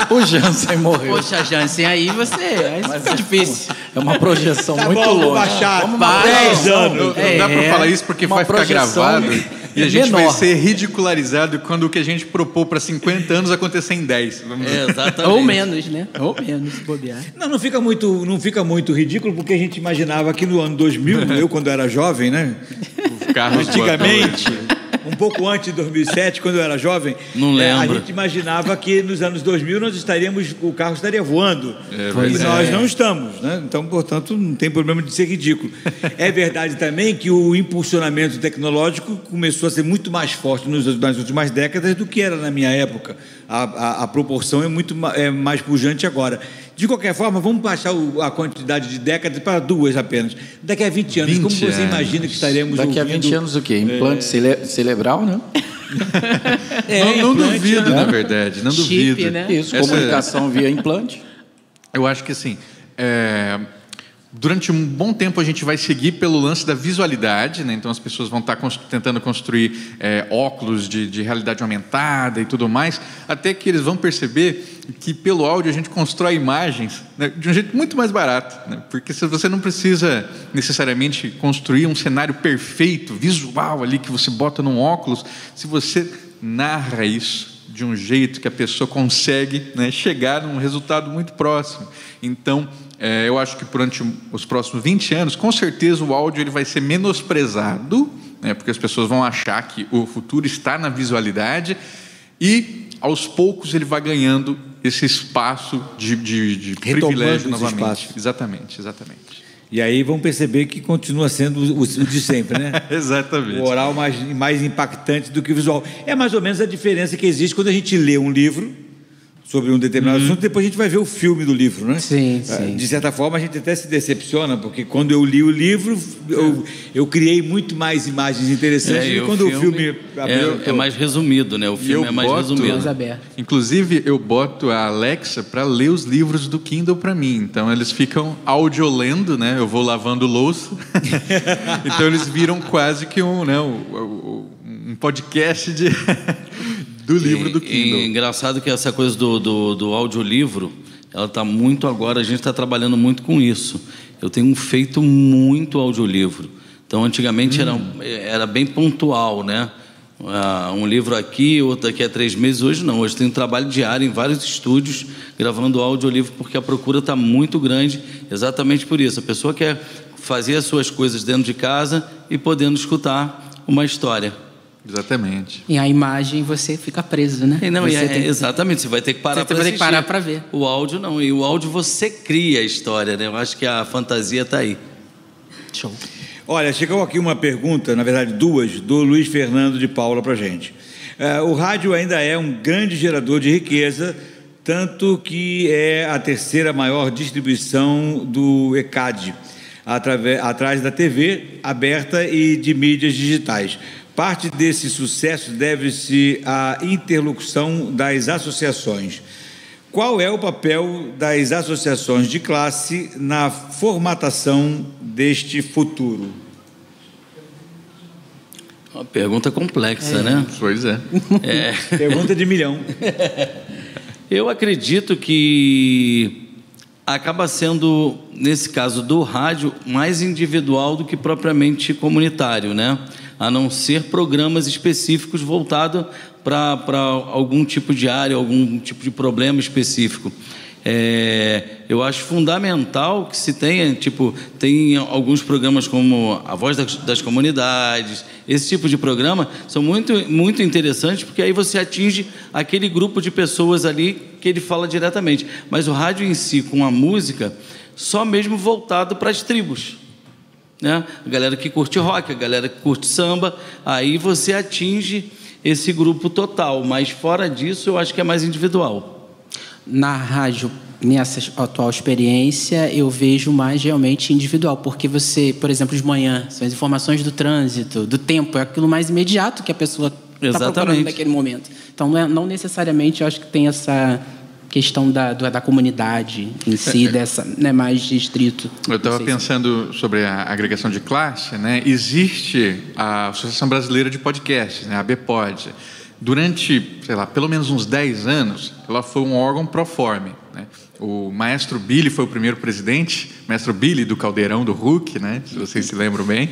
O Jansen morreu. Poxa, Jansen, aí você. Aí fica difícil. É uma projeção Tá muito bom, longe. baixar. Vamos Para. 10 Não, anos. não dá para É, falar isso porque vai ficar gravado e a gente vai menor. ser ridicularizado quando o que a gente propôs para 50 anos acontecer em 10. Vamos dizer. É, exatamente. Ou menos, né? Ou menos, bobear. Não, não fica muito, não fica muito ridículo porque a gente imaginava que no ano 2000, eu quando era jovem, né? Carros Antigamente, um pouco antes de 2007, quando eu era jovem, Não a lembro. gente imaginava que nos anos 2000 nós estaríamos, o carro estaria voando. É e nós não estamos, né? Então, portanto, não tem problema de ser ridículo. É verdade também que o impulsionamento tecnológico começou a ser muito mais forte nos, nas últimas décadas do que era na minha época. A, a- a proporção é muito é mais pujante agora. De qualquer forma, vamos baixar o- a quantidade de décadas para duas apenas. Daqui a 20 anos, 20 como você anos. imagina que estaremos Daqui a ouvindo... 20 anos o quê? Implante cere- cerebral, né? É, não, não implante, duvido, né? na verdade, não Chip, duvido. né? Isso, Essa- comunicação via implante. Eu acho que assim, é, Durante um bom tempo a gente vai seguir pelo lance da visualidade, né? então as pessoas vão estar constru tentando construir é, óculos de, de, realidade aumentada e tudo mais, até que eles vão perceber que pelo áudio a gente constrói imagens né? de um jeito muito mais barato, né? porque você não precisa necessariamente construir um cenário perfeito, visual ali que você bota num óculos, se você narra isso de um jeito que a pessoa consegue né, chegar num resultado muito próximo. Então, é, eu acho que durante os próximos 20 anos, com certeza o áudio ele vai ser menosprezado, né, porque as pessoas vão achar que o futuro está na visualidade e aos poucos ele vai ganhando esse espaço de, de, de privilégio novamente. Espaço. Exatamente, exatamente. E aí vão perceber que continua sendo o, de sempre, né? Exatamente. O oral mais, mais impactante do que o visual. É mais ou menos a diferença que existe quando a gente lê um livro sobre um determinado uhum. assunto, depois a gente vai ver o filme do livro, né? Sim, ah, sim. De certa forma, a gente até se decepciona, porque quando eu li o livro, eu, eu criei muito mais imagens interessantes é, e quando o filme, o filme abriu, é, é, mais resumido, né? O filme é mais boto, resumido. Mais aberto. Inclusive, eu boto a Alexa para ler os livros do Kindle para mim. Então, eles ficam audiolendo, né? Eu vou lavando louça. então, eles viram quase que um, né? um, um podcast de do livro e, do Kindle. E engraçado que essa coisa do, do, do audiolivro, ela está muito agora, a gente está trabalhando muito com isso. Eu tenho feito muito audiolivro. Então, antigamente hum. era, era bem pontual, né? Uh, um livro aqui, outro daqui a três meses. Hoje não, hoje tem um trabalho diário em vários estúdios gravando audiolivro porque a procura está muito grande, exatamente por isso. A pessoa quer fazer as suas coisas dentro de casa e podendo escutar uma história. Exatamente. E a imagem você fica preso, né? E não, você é, tem... Exatamente, você vai ter que parar para assistir. Vai ter que parar para ver. O áudio não, e o áudio você cria a história, né? Eu acho que a fantasia está aí. Show. Olha, chegou aqui uma pergunta, na verdade duas, do Luiz Fernando de Paula para gente. Uh, o rádio ainda é um grande gerador de riqueza, tanto que é a terceira maior distribuição do ECAD, através, atrás da TV aberta e de mídias digitais. Parte desse sucesso deve-se à interlocução das associações. Qual é o papel das associações de classe na formatação deste futuro? Uma pergunta complexa, é. né? Pois é. é. Pergunta de milhão. Eu acredito que acaba sendo, nesse caso do rádio, mais individual do que propriamente comunitário, né? A não ser programas específicos voltados para algum tipo de área, algum tipo de problema específico. É, eu acho fundamental que se tenha, tipo, tem alguns programas como a Voz das, das, Comunidades, esse tipo de programa são muito, muito interessantes porque aí você atinge aquele grupo de pessoas ali que ele fala diretamente. Mas o rádio em si, com a música, só mesmo voltado para as tribos né? A galera que curte rock, a galera que curte samba, aí você atinge esse grupo total, mas fora disso eu acho que é mais individual. Na rádio, nessa atual experiência, eu vejo mais realmente individual, porque você, por exemplo, de manhã, são as informações do trânsito, do tempo, é aquilo mais imediato que a pessoa está procurando naquele momento. Então, não, é, não necessariamente eu acho que tem essa questão da, da comunidade em si, é, é. dessa, né, mais distrito. Eu estava pensando se... sobre a agregação de classe, né? Existe a Associação Brasileira de Podcasts, né, a BPOD. Durante, sei lá, pelo menos uns 10 anos, ela foi um órgão proforme. Né? O maestro Billy foi o primeiro presidente, maestro Billy do Caldeirão do Hulk, né? se vocês se lembram bem.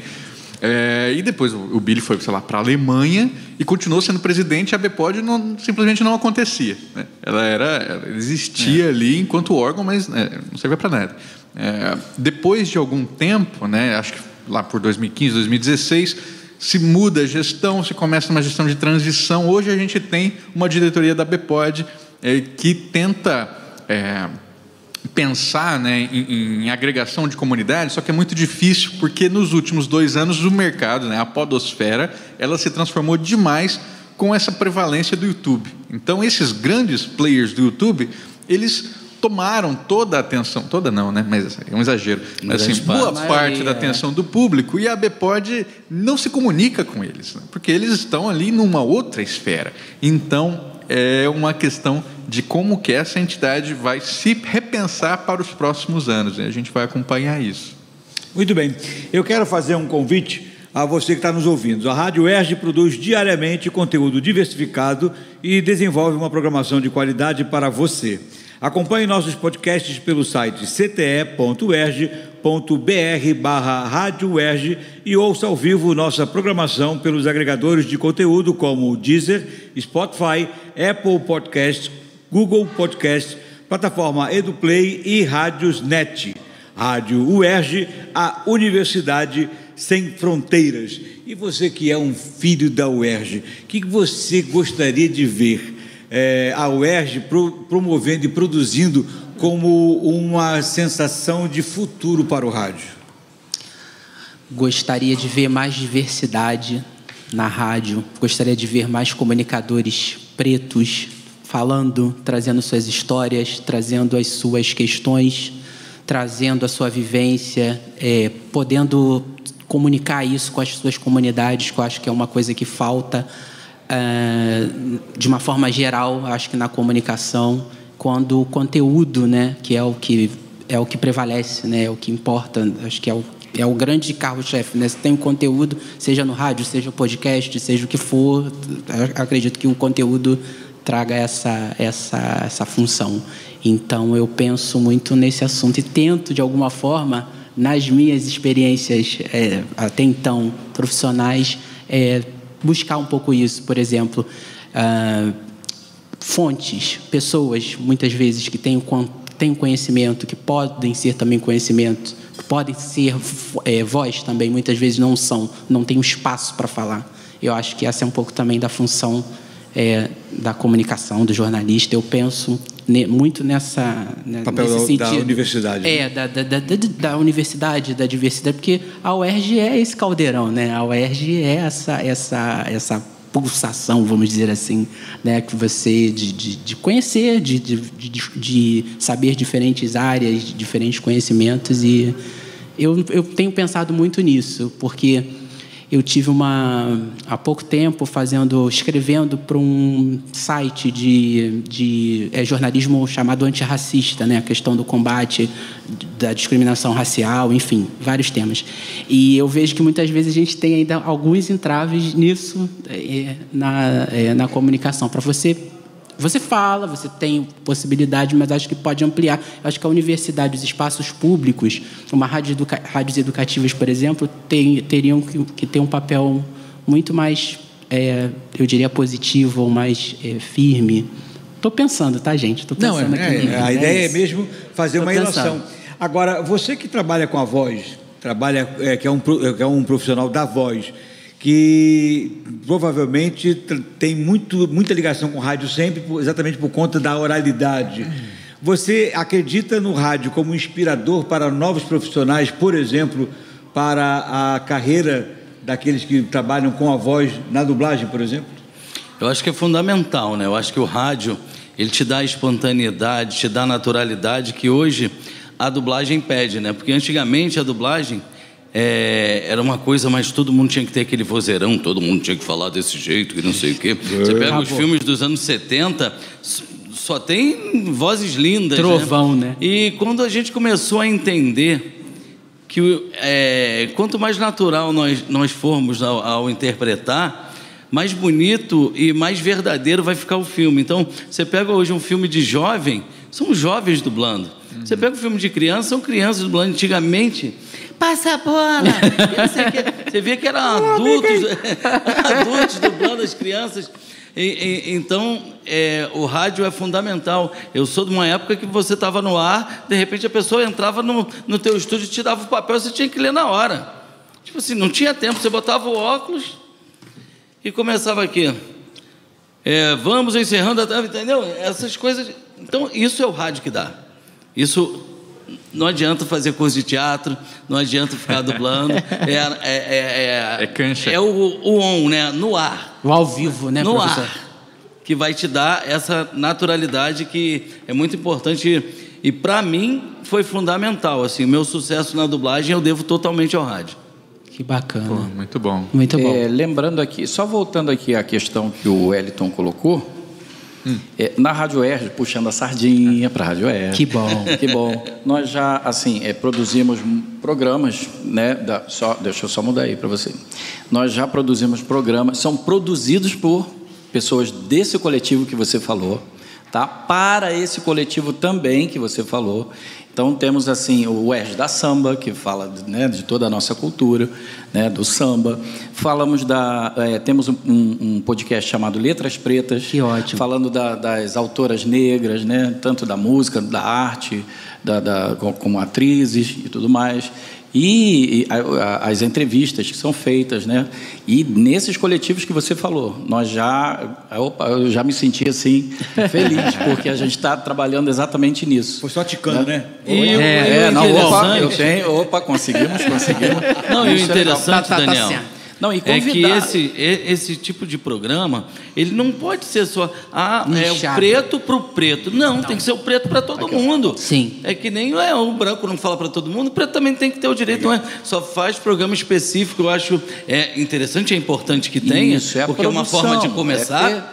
É, e depois o Billy foi, sei lá, para a Alemanha e continuou sendo presidente. A BPOD não, simplesmente não acontecia. Né? Ela era, ela existia é. ali enquanto órgão, mas né, não servia para nada. É, depois de algum tempo, né, acho que lá por 2015, 2016, se muda a gestão, se começa uma gestão de transição. Hoje a gente tem uma diretoria da BPOD é, que tenta é, pensar né, em, em, agregação de comunidades, só que é muito difícil porque nos últimos dois anos o mercado, né, a podosfera, ela se transformou demais com essa prevalência do YouTube. Então esses grandes players do YouTube, eles tomaram toda a atenção, toda não, né? Mas é um exagero. Mas assim, boa parte da é. atenção do público e a BPOD não se comunica com eles, né? porque eles estão ali numa outra esfera. Então é uma questão de como que essa entidade vai se repensar para os próximos anos. Né? A gente vai acompanhar isso. Muito bem. Eu quero fazer um convite a você que está nos ouvindo. A Rádio ERG produz diariamente conteúdo diversificado e desenvolve uma programação de qualidade para você. Acompanhe nossos podcasts pelo site cte.erg.br barra Rádio e ouça ao vivo nossa programação pelos agregadores de conteúdo como Deezer, Spotify, Apple Podcasts, Google Podcasts, plataforma EduPlay e Rádios Net. Rádio UERJ, a Universidade Sem Fronteiras. E você que é um filho da UERJ, o que você gostaria de ver é, a UERJ pro, promovendo e produzindo como uma sensação de futuro para o rádio? Gostaria de ver mais diversidade na rádio, gostaria de ver mais comunicadores pretos falando, trazendo suas histórias, trazendo as suas questões trazendo a sua vivência, é, podendo comunicar isso com as suas comunidades, que eu acho que é uma coisa que falta é, de uma forma geral, acho que na comunicação, quando o conteúdo, né, que é o que é o que prevalece, né, é o que importa, acho que é o é o grande carro-chefe, né? Se tem um conteúdo, seja no rádio, seja podcast, seja o que for, acredito que o conteúdo traga essa essa essa função. Então eu penso muito nesse assunto e tento de alguma forma nas minhas experiências é, até então profissionais é, buscar um pouco isso, por exemplo, ah, fontes, pessoas muitas vezes que têm, têm conhecimento, que podem ser também conhecimento, que podem ser é, voz também, muitas vezes não são, não tem espaço para falar. Eu acho que essa é um pouco também da função é, da comunicação, do jornalista. Eu penso muito nessa né, papel nesse sentido. da universidade é da, da, da, da, universidade da diversidade porque a UERJ é esse caldeirão né a UERJ é essa essa essa pulsação vamos dizer assim né que você de, de, de conhecer de, de, de, saber diferentes áreas diferentes conhecimentos e eu, eu tenho pensado muito nisso porque eu tive uma há pouco tempo fazendo, escrevendo para um site de, de é, jornalismo chamado antirracista, né, a questão do combate da discriminação racial, enfim, vários temas. E eu vejo que muitas vezes a gente tem ainda alguns entraves nisso é, na, é, na comunicação. Para você você fala, você tem possibilidade, mas acho que pode ampliar. Acho que a universidade, os espaços públicos, uma rádio educa rádios educativas, por exemplo, tem, teriam que, que, ter um papel muito mais, é, eu diria, positivo ou mais é, firme. Estou pensando, tá, gente? Estou pensando Não, é, aqui. É, a é ideia é mesmo fazer Tô uma ilação. Agora, você que trabalha com a voz, trabalha, é, que, é um, que é um profissional da voz, que provavelmente tem muito, muita ligação com o rádio sempre, exatamente por conta da oralidade. Você acredita no rádio como inspirador para novos profissionais, por exemplo, para a carreira daqueles que trabalham com a voz na dublagem, por exemplo? Eu acho que é fundamental, né? Eu acho que o rádio ele te dá espontaneidade, te dá naturalidade que hoje a dublagem pede, né? Porque antigamente a dublagem é, era uma coisa, mas todo mundo tinha que ter aquele vozeirão, todo mundo tinha que falar desse jeito, e não sei o quê. Você é. pega os filmes dos anos 70, só tem vozes lindas. Né? Trovão, né? né? E quando a gente começou a entender que é, quanto mais natural nós, nós formos ao, ao interpretar, mais bonito e mais verdadeiro vai ficar o filme. Então, você pega hoje um filme de jovem, são jovens dublando. Uhum. Você pega um filme de criança, são crianças dublando. Antigamente, passa a bola. Você vê que eram adultos, adultos dublando as crianças. E, e, então, é, o rádio é fundamental. Eu sou de uma época que você estava no ar, de repente a pessoa entrava no, no teu estúdio, te dava o papel, você tinha que ler na hora. Tipo assim, não tinha tempo, você botava o óculos e começava aqui. É, vamos encerrando a entendeu? Essas coisas. Então, isso é o rádio que dá. Isso não adianta fazer curso de teatro, não adianta ficar dublando. É, é, é, é, é cancha. É o, o on, né? No ar. O ao vivo, né, No professor? ar. Que vai te dar essa naturalidade que é muito importante. E para mim foi fundamental. Assim, meu sucesso na dublagem eu devo totalmente ao rádio. Que bacana. Pô, muito bom. Muito bom. É, lembrando aqui, só voltando aqui à questão que o Wellington colocou, É, na Rádio Erge, puxando a sardinha para a Rádio Erge. Que bom. Que bom. Nós já, assim, é, produzimos programas, né? Da, só, deixa eu só mudar aí para você. Nós já produzimos programas, são produzidos por pessoas desse coletivo que você falou, tá? Para esse coletivo também que você falou. Então temos assim o Erge da Samba, que fala né, de toda a nossa cultura, né, do samba. Falamos da. É, temos um, um, podcast chamado Letras Pretas. Que ótimo. Falando da, das autoras negras, né, tanto da música, da arte, da, da, como atrizes e tudo mais e, as entrevistas que são feitas, né? E nesses coletivos que você falou, nós já, opa, eu já me senti assim feliz porque a gente está trabalhando exatamente nisso. Foi só ticando, né? né? E, é, é, não, opa, eu tenho, opa, conseguimos, conseguimos. Não, e o interessante, tá, tá, tá Daniel. Tá não, e É que esse, esse tipo de programa, ele não pode ser só ah, é o preto para o preto. Não, não, tem que ser o preto para todo Aqui, mundo. Sim. É que nem é, o branco não fala para todo mundo, o preto também tem que ter o direito. Não é, só faz programa específico, eu acho é interessante, é importante que tenha, Isso, é porque produção, é uma forma de começar, é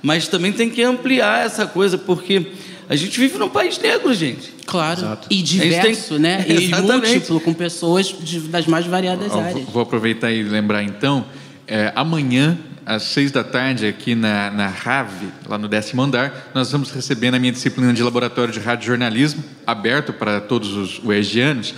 mas também tem que ampliar essa coisa, porque a gente vive num país negro, gente. Claro. Exato. E diverso, tem... né? E múltiplo, com pessoas de, das mais variadas áreas. Vou aproveitar e lembrar então. É, amanhã, às seis da tarde, aqui na, na RAVE, lá no décimo andar, nós vamos receber na minha disciplina de laboratório de rádio jornalismo, aberto para todos os UERGianos,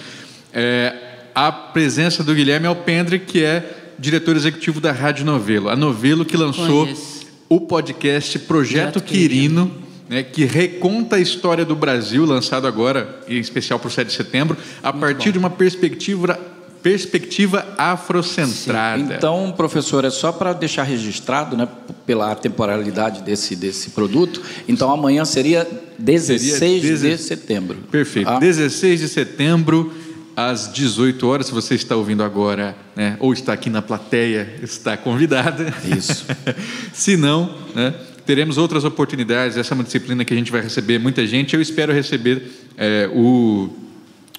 é, a presença do Guilherme Alpendre, que é diretor executivo da Rádio Novelo. A Novelo que lançou Conheço. o podcast Projeto Quirino, Quirino né, que reconta a história do Brasil, lançado agora, em especial para o 7 de setembro, a Muito partir bom. de uma perspectiva perspectiva afrocentrada. Sim. Então, professor, é só para deixar registrado, né, pela temporalidade desse, desse produto. Então, amanhã seria 16 seria de setembro. Perfeito. Ah. 16 de setembro, às 18 horas. Se você está ouvindo agora, né, ou está aqui na plateia, está convidada. Isso. Se não, né, teremos outras oportunidades. Essa é uma disciplina que a gente vai receber muita gente. Eu espero receber é, o,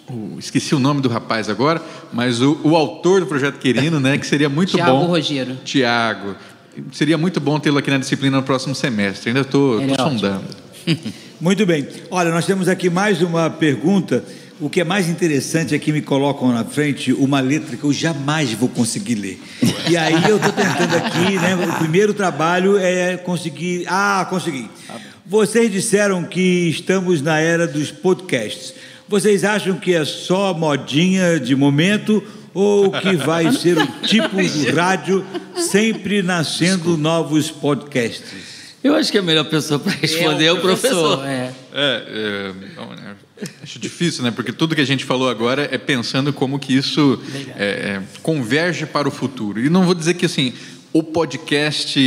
o, Esqueci o nome do rapaz agora, mas o, o autor do projeto Querino, né? Que seria muito Tiago bom. Tiago Rogero. Tiago. Seria muito bom tê-lo aqui na disciplina no próximo semestre. Ainda estou sondando. Muito bem. Olha, nós temos aqui mais uma pergunta o que é mais interessante é que me colocam na frente uma letra que eu jamais vou conseguir ler. E aí eu estou tentando aqui, né? O primeiro trabalho é conseguir. Ah, consegui. Vocês disseram que estamos na era dos podcasts. Vocês acham que é só modinha de momento ou que vai ser o tipo do rádio sempre nascendo novos podcasts? Eu acho que a melhor pessoa para responder é o professor. professor. É. É, é, acho difícil, né? Porque tudo que a gente falou agora é pensando como que isso é, é, converge para o futuro. E não vou dizer que assim o podcast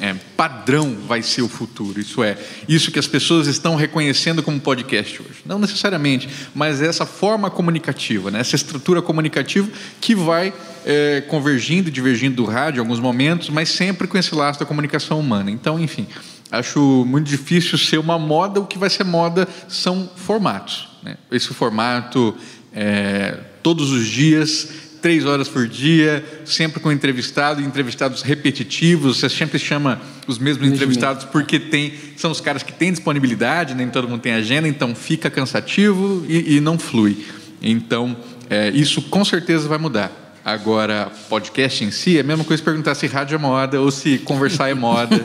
é, padrão vai ser o futuro. Isso é, isso que as pessoas estão reconhecendo como podcast hoje. Não necessariamente, mas é essa forma comunicativa, né? essa estrutura comunicativa que vai é, convergindo e divergindo do rádio em alguns momentos, mas sempre com esse laço da comunicação humana. Então, enfim, acho muito difícil ser uma moda. O que vai ser moda são formatos. Né? Esse formato, é, todos os dias três horas por dia, sempre com entrevistado, entrevistados repetitivos. Você sempre chama os mesmos entrevistados porque tem, são os caras que têm disponibilidade, nem todo mundo tem agenda, então fica cansativo e, e não flui. Então, é, isso com certeza vai mudar. Agora, podcast em si é a mesma coisa perguntar se rádio é moda ou se conversar é moda.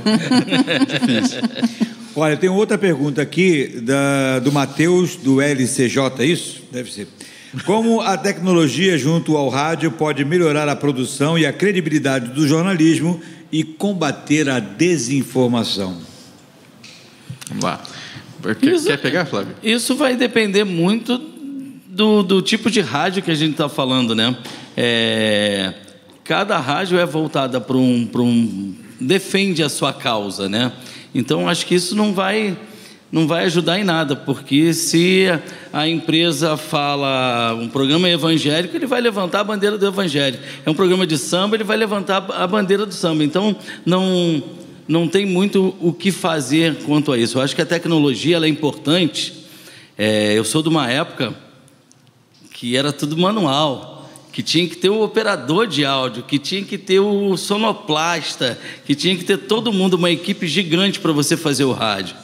Difícil. Olha, tem outra pergunta aqui da, do Matheus, do LCJ, é isso? Deve ser. Como a tecnologia junto ao rádio pode melhorar a produção e a credibilidade do jornalismo e combater a desinformação? Vamos lá. Quer, isso, quer pegar, Flávio? Isso vai depender muito do, do tipo de rádio que a gente está falando, né? É, cada rádio é voltada para um, um. defende a sua causa, né? Então, acho que isso não vai não vai ajudar em nada, porque se a empresa fala um programa evangélico, ele vai levantar a bandeira do evangelho. É um programa de samba, ele vai levantar a bandeira do samba. Então, não, não tem muito o que fazer quanto a isso. Eu acho que a tecnologia é importante. É, eu sou de uma época que era tudo manual que tinha que ter o operador de áudio, que tinha que ter o sonoplasta, que tinha que ter todo mundo, uma equipe gigante para você fazer o rádio.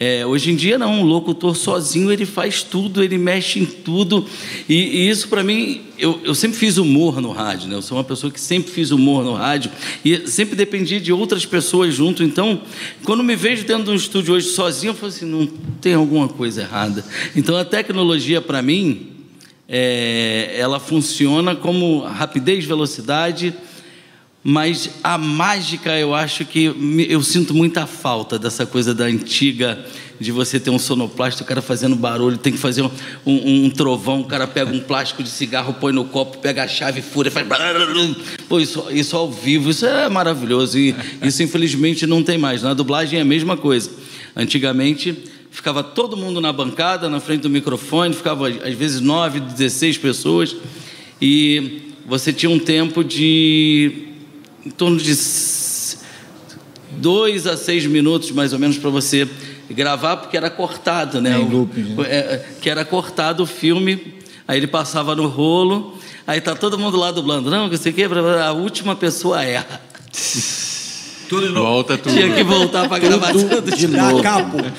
É, hoje em dia não, o locutor sozinho ele faz tudo, ele mexe em tudo e, e isso para mim, eu, eu, sempre fiz humor no rádio, né? eu sou uma pessoa que sempre fiz humor no rádio e sempre dependia de outras pessoas junto, então quando me vejo dentro de um estúdio hoje sozinho, eu falo assim, não tem alguma coisa errada. Então a tecnologia para mim, é, ela funciona como rapidez, velocidade, mas a mágica eu acho que eu sinto muita falta dessa coisa da antiga de você ter um sonoplasta, o cara fazendo barulho, tem que fazer um, um, um, trovão, o cara pega um plástico de cigarro, põe no copo, pega a chave, fura, faz. Pô, isso, isso ao vivo, isso é maravilhoso. E isso, infelizmente, não tem mais. Na dublagem é a mesma coisa. Antigamente, ficava todo mundo na bancada, na frente do microfone, ficava às vezes nove, dezesseis pessoas, e você tinha um tempo de em torno de dois a seis minutos, mais ou menos, para você gravar, porque era cortado, né? É, looping, né? É, que era cortado o filme, aí ele passava no rolo, aí tá todo mundo lá dublando, não, que sei o que, a última pessoa erra. Tudo de novo. Volta tudo. Tinha que voltar para gravar tudo de novo.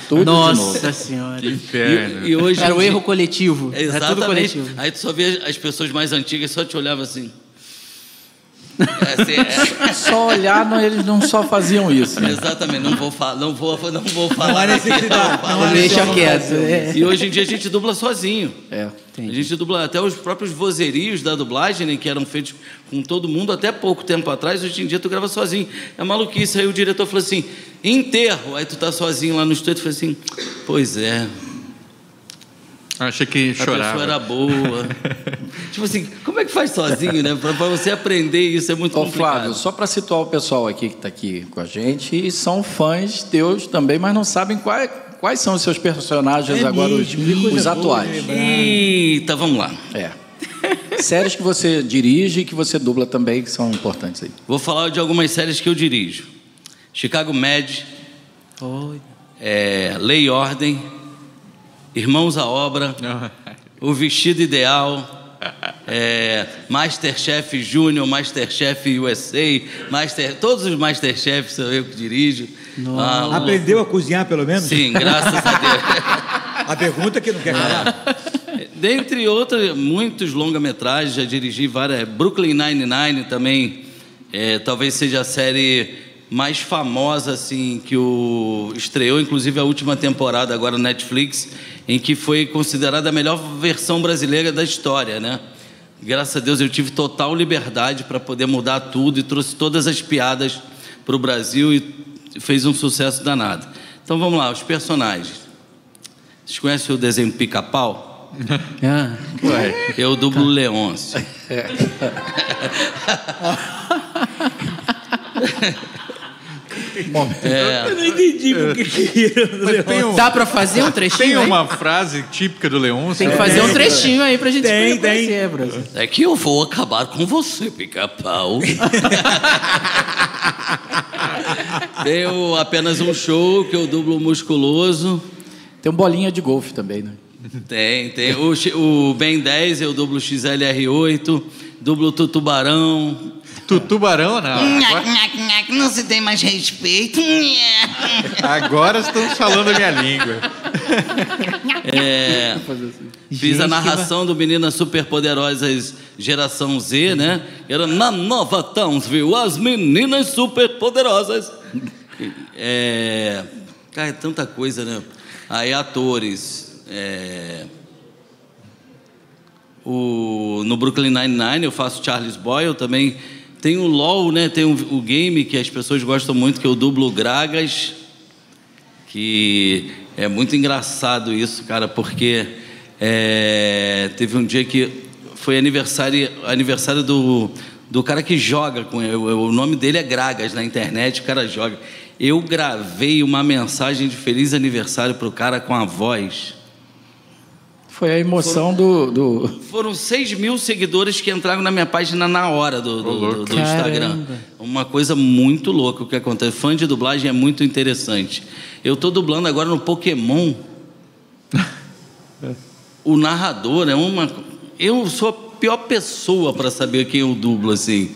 Tudo Nossa Senhora. Que inferno. E, e hoje Era o erro coletivo. Exatamente. Era tudo coletivo. Aí tu só vê as pessoas mais antigas só te olhavam assim. É, assim, é. Só olhar, não, eles não só faziam isso. Né? Exatamente, não vou, fa não vou, não vou falar. Não há necessidade. Não, não deixa quieto. É. E hoje em dia a gente dubla sozinho. É, a gente dubla até os próprios vozerios da dublagem, né, que eram feitos com todo mundo até pouco tempo atrás. Hoje em dia tu grava sozinho. É maluquice. Aí o diretor falou assim: enterro. Aí tu tá sozinho lá no estúdio e fala assim: pois é. Achei que chorava. A pessoa era boa. tipo assim, como é que faz sozinho, né? Para você aprender isso é muito Ô, complicado. Flávio, só para situar o pessoal aqui que está aqui com a gente, e são fãs teus também, mas não sabem quais, quais são os seus personagens é agora, os, os atuais. Eita, vamos lá. É. séries que você dirige e que você dubla também, que são importantes aí. Vou falar de algumas séries que eu dirijo. Chicago Med, Oi. É, Lei e Ordem, Irmãos à Obra, O Vestido Ideal, é, Masterchef Júnior, Masterchef USA, Master, todos os Masterchefs sou eu que dirijo. Ah, Aprendeu a cozinhar pelo menos? Sim, graças a Deus. a pergunta que não quer falar. Dentre outros, muitos longa-metragens, já dirigi várias. Brooklyn Nine-Nine também, é, talvez seja a série mais famosa assim que o estreou, inclusive a última temporada agora no Netflix em que foi considerada a melhor versão brasileira da história, né? Graças a Deus eu tive total liberdade para poder mudar tudo e trouxe todas as piadas para o Brasil e fez um sucesso danado. Então vamos lá, os personagens. Vocês conhecem o desenho Pica-Pau? Ah, eu dublo tá. Leôncio. É. Eu não entendi porque queriam. Um, Dá pra fazer um trechinho? Tem uma aí? frase típica do Leôncio? Tem que fazer um trechinho aí pra gente tem, conhecer, tem. É que eu vou acabar com você, pica-pau. Tenho apenas um show que eu dublo musculoso. Tem um bolinha de golfe também, né? Tem, tem. O, o Ben 10 eu dublo XLR8, dublo Tutubarão, Tutubarão, não. Não se tem mais respeito. Agora estamos falando a minha língua. É, fiz a narração do Meninas Superpoderosas Geração Z, né? Era na Nova Townsville, as Meninas Superpoderosas. É, cara, é tanta coisa, né? Aí atores. É, o, no Brooklyn Nine-Nine eu faço Charles Boyle também tem o LOL, né? Tem o, game que as pessoas gostam muito, que é o dublo Gragas, que é muito engraçado isso, cara, porque é, teve um dia que foi aniversário, aniversário do, do cara que joga com o nome dele é Gragas na internet, o cara joga. Eu gravei uma mensagem de feliz aniversário pro cara com a voz. Foi a emoção foram, do, do, Foram 6 mil seguidores que entraram na minha página na hora do, do, do, do Instagram. Uma coisa muito louca o que acontece. Fã de dublagem é muito interessante. Eu estou dublando agora no Pokémon. o narrador é uma. Eu sou pior pessoa para saber quem eu dublo, assim.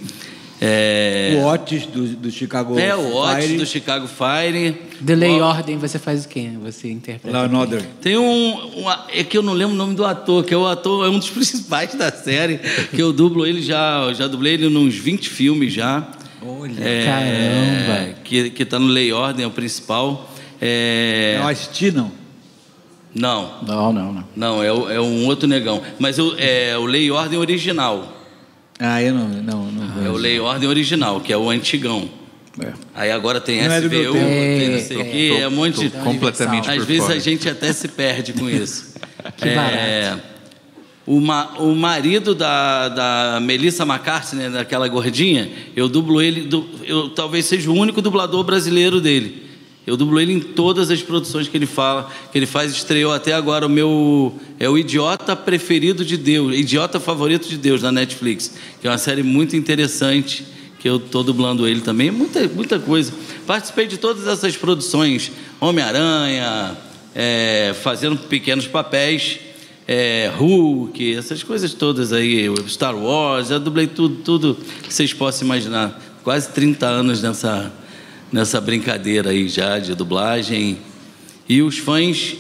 É, O Otis do, do Chicago é o Otis Fire, do Chicago Fire. De lei e Ó, ordem, você faz o quê? Você interpreta. Order. Tem um, um- É que eu não lembro o nome do ator, que é o ator, é um dos principais da série, que eu dublo ele já. Já dublei ele nos 20 filmes já. Olha. É, Caramba. Que, que tá no Lei Ordem, é o principal. É, É o Ice-T, não? não, Não, não, não. não, é, o- é um outro negão. Mas eu, é o Lei Ordem original. Ah, eu não, não, não É o Lei Ordem original, que é o antigão. É. Aí agora tem Não é tem não sei o É, quê, é um monte Tô de. completamente Às vezes fora. a gente até se perde com isso. Que o, ma- o marido da, da Melissa McCarthy, né, daquela gordinha, eu dublo ele, eu talvez seja o único dublador brasileiro dele. Eu dublo ele em todas as produções que ele fala, que ele faz, estreou até agora o meu é o Idiota Preferido de Deus, Idiota Favorito de Deus na Netflix, que é uma série muito interessante que eu tô dublando ele também, muita muita coisa. Participei de todas essas produções, Homem-Aranha, é, fazendo pequenos papéis é, Hulk, essas coisas todas aí, Star Wars, já dublei tudo, tudo que vocês possam imaginar. Quase 30 anos nessa, nessa brincadeira aí já de dublagem. E os fãs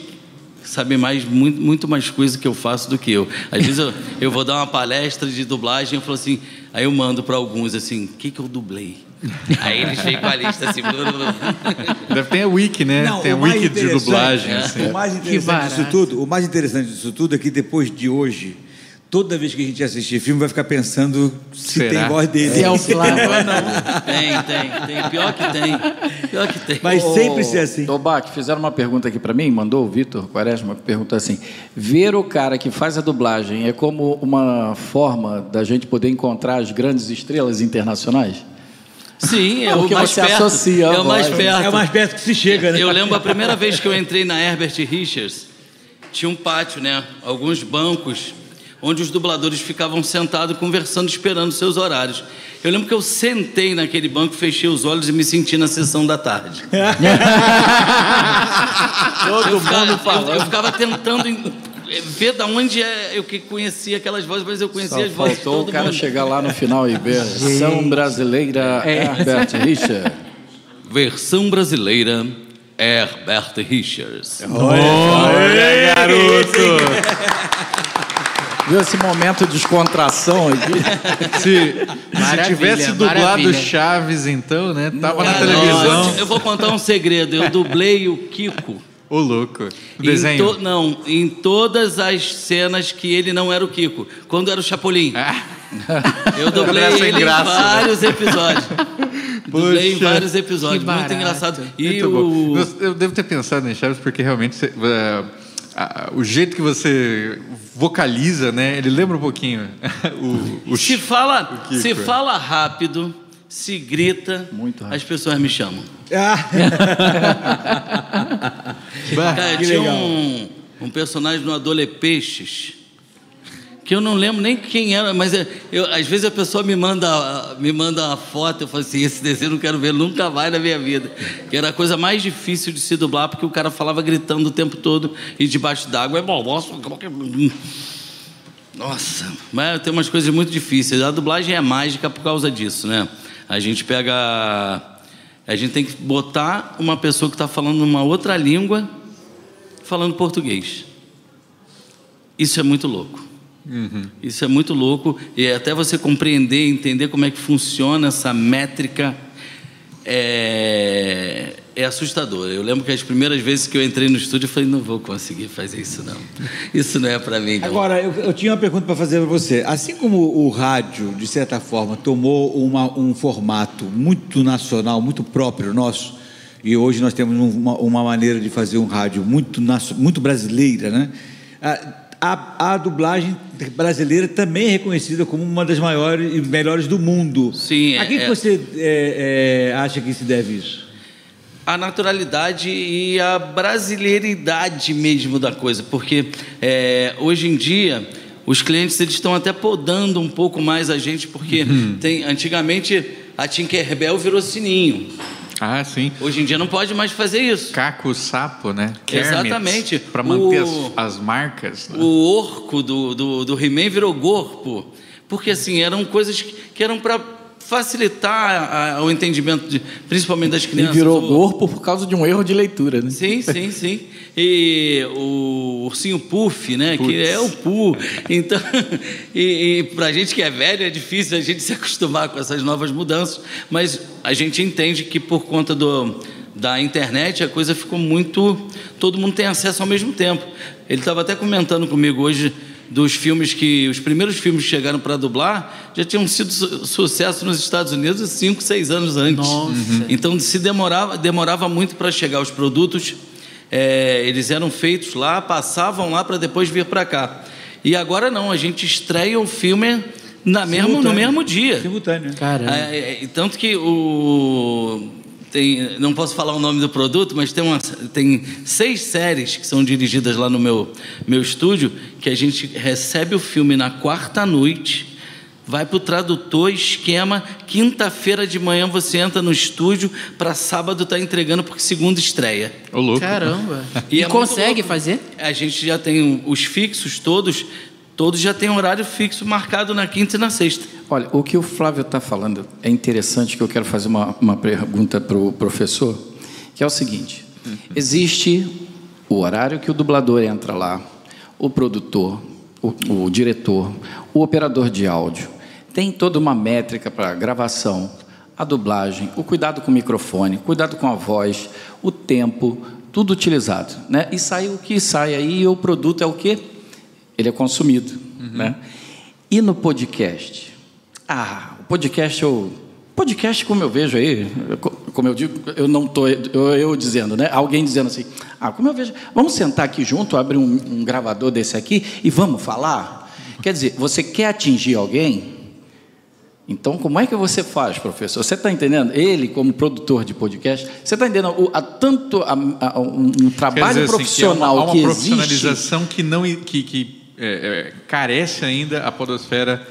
sabem mais, muito, muito mais coisa que eu faço do que eu. Às vezes eu, eu vou dar uma palestra de dublagem, eu falo assim, aí eu mando para alguns assim, o que, que eu dublei? Aí eles vêm com a lista assim. Deve ter a wiki, né? Não, tem a wiki de dublagem. é. assim. O mais interessante disso tudo, o mais interessante disso tudo é que depois de hoje, toda vez que a gente assistir filme, vai ficar pensando se Será? tem voz dele. Se é o Flávio ou não. tem, tem, tem. Pior que tem. Pior que tem. Vai sempre ser assim. Ô, Bach, fizeram uma pergunta aqui para mim, mandou o Vitor Quaresma, perguntou assim: ver o cara que faz a dublagem é como uma forma da gente poder encontrar as grandes estrelas internacionais? Sim, é Porque o mais você perto. associa é o mais voz. perto. É o mais perto que se chega, né? Eu lembro a primeira vez que eu entrei na Herbert Richards, tinha um pátio, né? Alguns bancos, onde os dubladores ficavam sentados conversando, esperando seus horários. Eu lembro que eu sentei naquele banco, fechei os olhos e me senti na sessão da tarde. Todo eu, ficava, eu, eu ficava tentando em- ver da onde é eu que conhecia aquelas vozes, mas eu conhecia Só as vozes faltou o cara mundo. chegar lá no final e ver São Brasileira Herbert Richard. Versão brasileira, Herbert Richards. Olha, garoto! Viu esse momento de descontração aqui? Se, se tivesse dublado maravilha. Chaves, então, né? Tava na Cara, televisão. Eu, eu vou contar um segredo. Eu dublei o Kiko. Ô, louco. O Em desenho. to- não, em todas as cenas que ele não era o Kiko. Quando era o Chapolin. Eu dublei ele graça, em vários episódios. dublei em Poxa. vários episódios. Muito engraçado. E Muito bom. o... Eu- Eu devo ter pensado em Chaves porque realmente você- é, a- o jeito que você vocaliza, né? Ele lembra um pouquinho o, o Se fala, Kiko. se fala rápido, se grita, Muito rápido. as pessoas me chamam. Ah, Cara, que tinha legal. um, um personagem no Adole Peixes que eu não lembro nem quem era, mas é- eu, às vezes a pessoa me manda, me manda uma foto, eu falo assim, esse desenho eu não quero ver nunca mais na minha vida. Que era a coisa mais difícil de se dublar, porque o cara falava gritando o tempo todo e debaixo d'água é bom, nossa, que- nossa, mas tem umas coisas muito difíceis. A dublagem é mágica por causa disso, né? A gente pega. A gente tem que botar uma pessoa que está falando uma outra língua falando português. Isso é muito louco. Isso é muito louco. E até você compreender, entender como é que funciona essa métrica é, é assustador. Eu lembro que as primeiras vezes que eu entrei no estúdio, eu falei, não vou conseguir fazer isso não. Isso não é para mim. Não. Agora, eu, eu tinha uma pergunta para fazer para você. Assim como o rádio, de certa forma, tomou uma- um formato muito nacional, muito próprio nosso, e hoje nós temos um- uma, uma maneira de fazer um rádio muito, muito brasileira, né? A, a, a dublagem brasileira também é reconhecida como uma das maiores e melhores do mundo. Sim, A que, é- que você é, é, acha que se deve isso? a naturalidade e a brasileiridade mesmo da coisa, porque é, hoje em dia os clientes eles estão até podando um pouco mais a gente, porque tem antigamente a Tinkerbell virou sininho. Ah, sim. Hoje em dia não pode mais fazer isso. Caco Sapo, né? Exatamente. Para manter O- as, as marcas. né? O orco do, do, do He-Man virou corpo. Porque, assim, eram coisas que, que eram para facilitar a- o entendimento, de, principalmente das crianças. virou O- corpo por causa de um erro de leitura, né? Sim, sim, sim. E o ursinho Puff, né? Que é o Pu. Então, e, e pra gente que é velho é difícil a gente se acostumar com essas novas mudanças, mas a gente entende que por conta do, da internet a coisa ficou muito. Todo mundo tem acesso ao mesmo tempo. Ele estava até comentando comigo hoje dos filmes que. Os primeiros filmes que chegaram para dublar já tinham sido su- sucesso nos Estados Unidos cinco, seis anos antes. Nossa. Então se demorava, demorava muito para chegar os produtos. É, eles eram feitos lá, passavam lá para depois vir para cá. E agora não, a gente estreia o filme na mesmo, no mesmo dia. Simultâneo. Caramba. É, é, e tanto que o tem, não posso falar o nome do produto, mas tem, uma, tem seis séries que são dirigidas lá no meu, meu estúdio, que a gente recebe o filme na quarta noite, vai para o tradutor, esquema, quinta-feira de manhã você entra no estúdio, para sábado tá entregando, porque segunda estreia. Ô, louco. Caramba. E E, é consegue louco. fazer? A gente já tem os fixos todos, todos já tem horário fixo marcado na quinta e na sexta. Olha, o que o Flávio está falando é interessante, que eu quero fazer uma, uma pergunta para o professor, que é o seguinte: existe o horário que o dublador entra lá, o produtor, o, o diretor, o operador de áudio, tem toda uma métrica para gravação, a dublagem, o cuidado com o microfone, cuidado com a voz, o tempo, tudo utilizado, né? E sai o que sai aí, e o produto é o quê? Ele é consumido, né? E no podcast? Ah, o podcast eu podcast como eu vejo aí, co- como eu digo, eu não tô eu, eu dizendo, né? Alguém dizendo assim: "Ah, como eu vejo, vamos sentar aqui junto, abrir um, um gravador desse aqui e vamos falar". Quer dizer, você quer atingir alguém? Então, como é que você faz, professor? Você está entendendo? Ele, como produtor de podcast, você está entendendo o, a tanto a, a- um, trabalho dizer, assim, profissional que, é uma, há que uma existe. profissionalização que não que, que, é, é, carece ainda a podosfera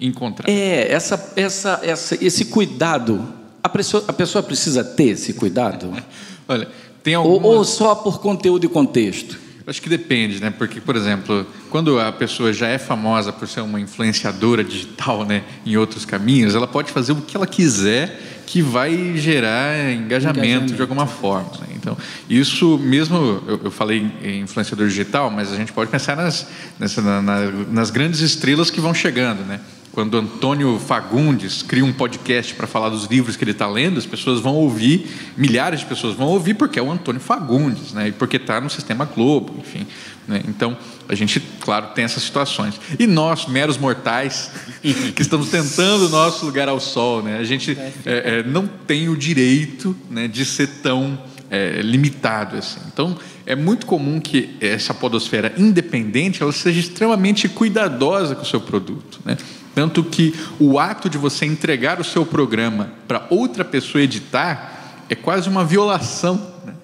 encontrar. É, essa, essa, essa, esse cuidado. A pessoa, a pessoa precisa ter esse cuidado? Olha, tem ou, algumas... ou só por conteúdo e contexto? Acho que depende, né? Porque, por exemplo, quando a pessoa já é famosa por ser uma influenciadora digital, né, em outros caminhos, ela pode fazer o que ela quiser que vai gerar engajamento, Engajamento. de alguma forma. né? Então, isso mesmo, eu, eu falei em influenciador digital, mas a gente pode pensar nas, nessa, na- na- nas grandes estrelas que vão chegando, né? Quando Antônio Fagundes cria um podcast para falar dos livros que ele está lendo, as pessoas vão ouvir, milhares de pessoas vão ouvir porque é o Antônio Fagundes, né? E porque está no Sistema Globo, enfim. né? Então, a gente, claro, tem essas situações. E nós, meros mortais, que estamos tentando o nosso lugar ao sol, né? A gente é, é, não tem o direito né, de ser tão é, limitado assim. Então, é muito comum que essa podosfera independente ela seja extremamente cuidadosa com o seu produto, né? Tanto que o ato de você entregar o seu programa para outra pessoa editar é quase uma violação né?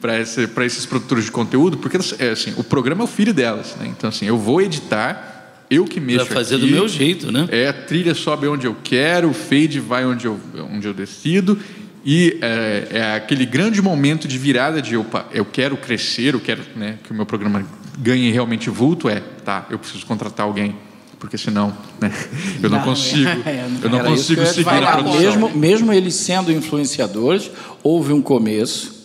para esse, esses produtores de conteúdo, porque é, assim, o programa é o filho delas. Né? Então, assim, eu vou editar, eu que mexo Pra fazer aqui, do meu jeito, né? é, a trilha sobe onde eu quero, o fade vai onde eu, onde eu decido. E é, é aquele grande momento de virada de opa, eu quero crescer, eu quero né, que o meu programa ganhe realmente vulto, é, tá, eu preciso contratar alguém, porque senão né, eu não, Não, consigo, é, não- eu não Era consigo seguir falar. produção. Mesmo, mesmo eles sendo influenciadores, houve um começo,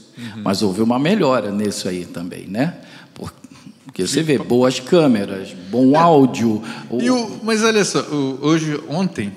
mas houve uma melhora nisso aí também, né? Por- Porque você vê boas câmeras, bom áudio. o- mas olha só, hoje, ontem,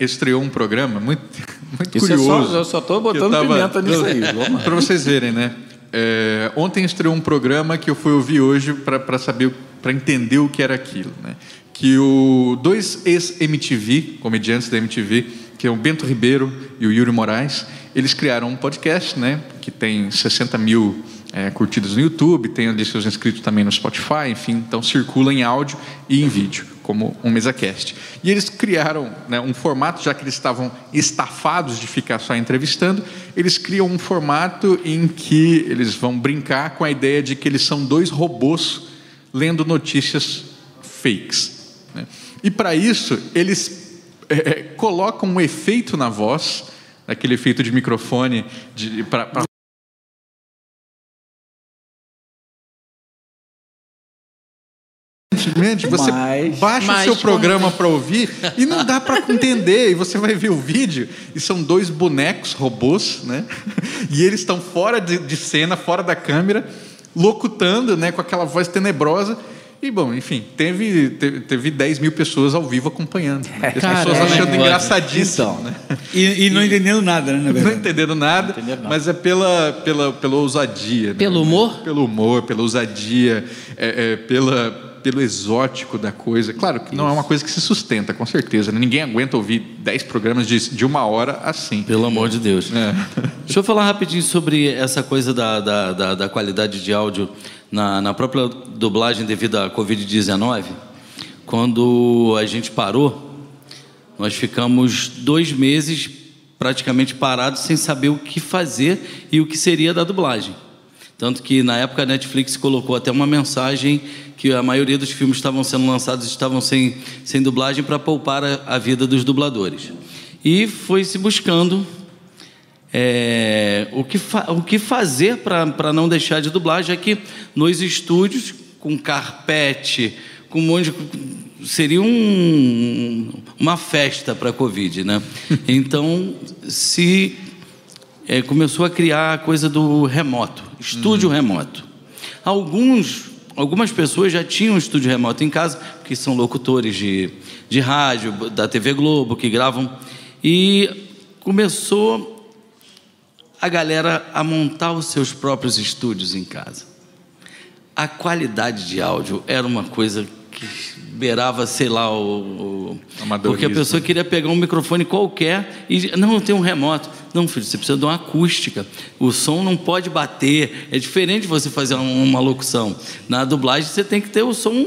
estreou um programa muito, muito Isso é curioso. só- eu só que botando eu pimenta nisso aí. Para vocês verem, né? É, ontem estreou um programa que eu fui ouvir hoje para saber, para entender o que era aquilo, né? Que o dois ex-MTV, comediantes da MTV, que é o Bento Ribeiro e o Yuri Moraes, eles criaram um podcast, né? Que tem 60 mil é, curtidas no YouTube, tem ali seus inscritos também no Spotify, enfim, então circula em áudio e em vídeo, como um MesaCast. E eles criaram né, um formato, já que eles estavam estafados de ficar só entrevistando, eles criam um formato em que eles vão brincar com a ideia de que eles são dois robôs lendo notícias fakes. Né? E para isso, eles é, é, colocam um efeito na voz aquele efeito de microfone para Simplesmente você Mas- baixa mas o seu programa para ouvir e não dá para entender. E você vai ver o vídeo e são dois bonecos, robôs, né? E eles estão fora de, de cena, fora da câmera, locutando, né? Com aquela voz tenebrosa. E, bom, enfim, teve, teve, teve 10 mil pessoas ao vivo acompanhando. né? As Cara, pessoas é, achando engraçadíssimo, Então. né? E, e não entendendo nada, né, Não verdade? entendendo nada, mas é pela, pela, pela ousadia. né? Pelo humor? Pelo humor, pela ousadia, é, é, pela, pelo exótico da coisa. Claro que não é uma coisa que se sustenta, com certeza. né? Ninguém aguenta ouvir 10 programas de, de uma hora assim. Pelo amor de Deus. É. Deixa eu falar rapidinho sobre essa coisa da, da, da, da qualidade de áudio na, na própria dublagem devido à Covid-19. Quando a gente parou, nós ficamos dois meses praticamente parados sem saber o que fazer e o que seria da dublagem. Tanto que na época a Netflix colocou até uma mensagem que a maioria dos filmes estavam sendo lançados estavam sem, sem dublagem para poupar a, a vida dos dubladores. E foi se buscando é, o, que o que fazer para não deixar de dublar, já que nos estúdios, com carpete, com um monte de. seria um, uma festa para a Covid, né? Então, se é, começou a criar a coisa do remoto, estúdio remoto. Alguns, algumas pessoas já tinham um estúdio remoto em casa, que são locutores de, de rádio, da TV Globo, que gravam, e começou a galera a montar os seus próprios estúdios em casa. A qualidade de áudio era uma coisa que beirava, sei lá, o, o porque a pessoa queria pegar um microfone qualquer e não, tenho um remoto. Não, filho, você precisa de uma acústica. O som não pode bater. É diferente você fazer um- uma locução. Na dublagem você tem que ter o som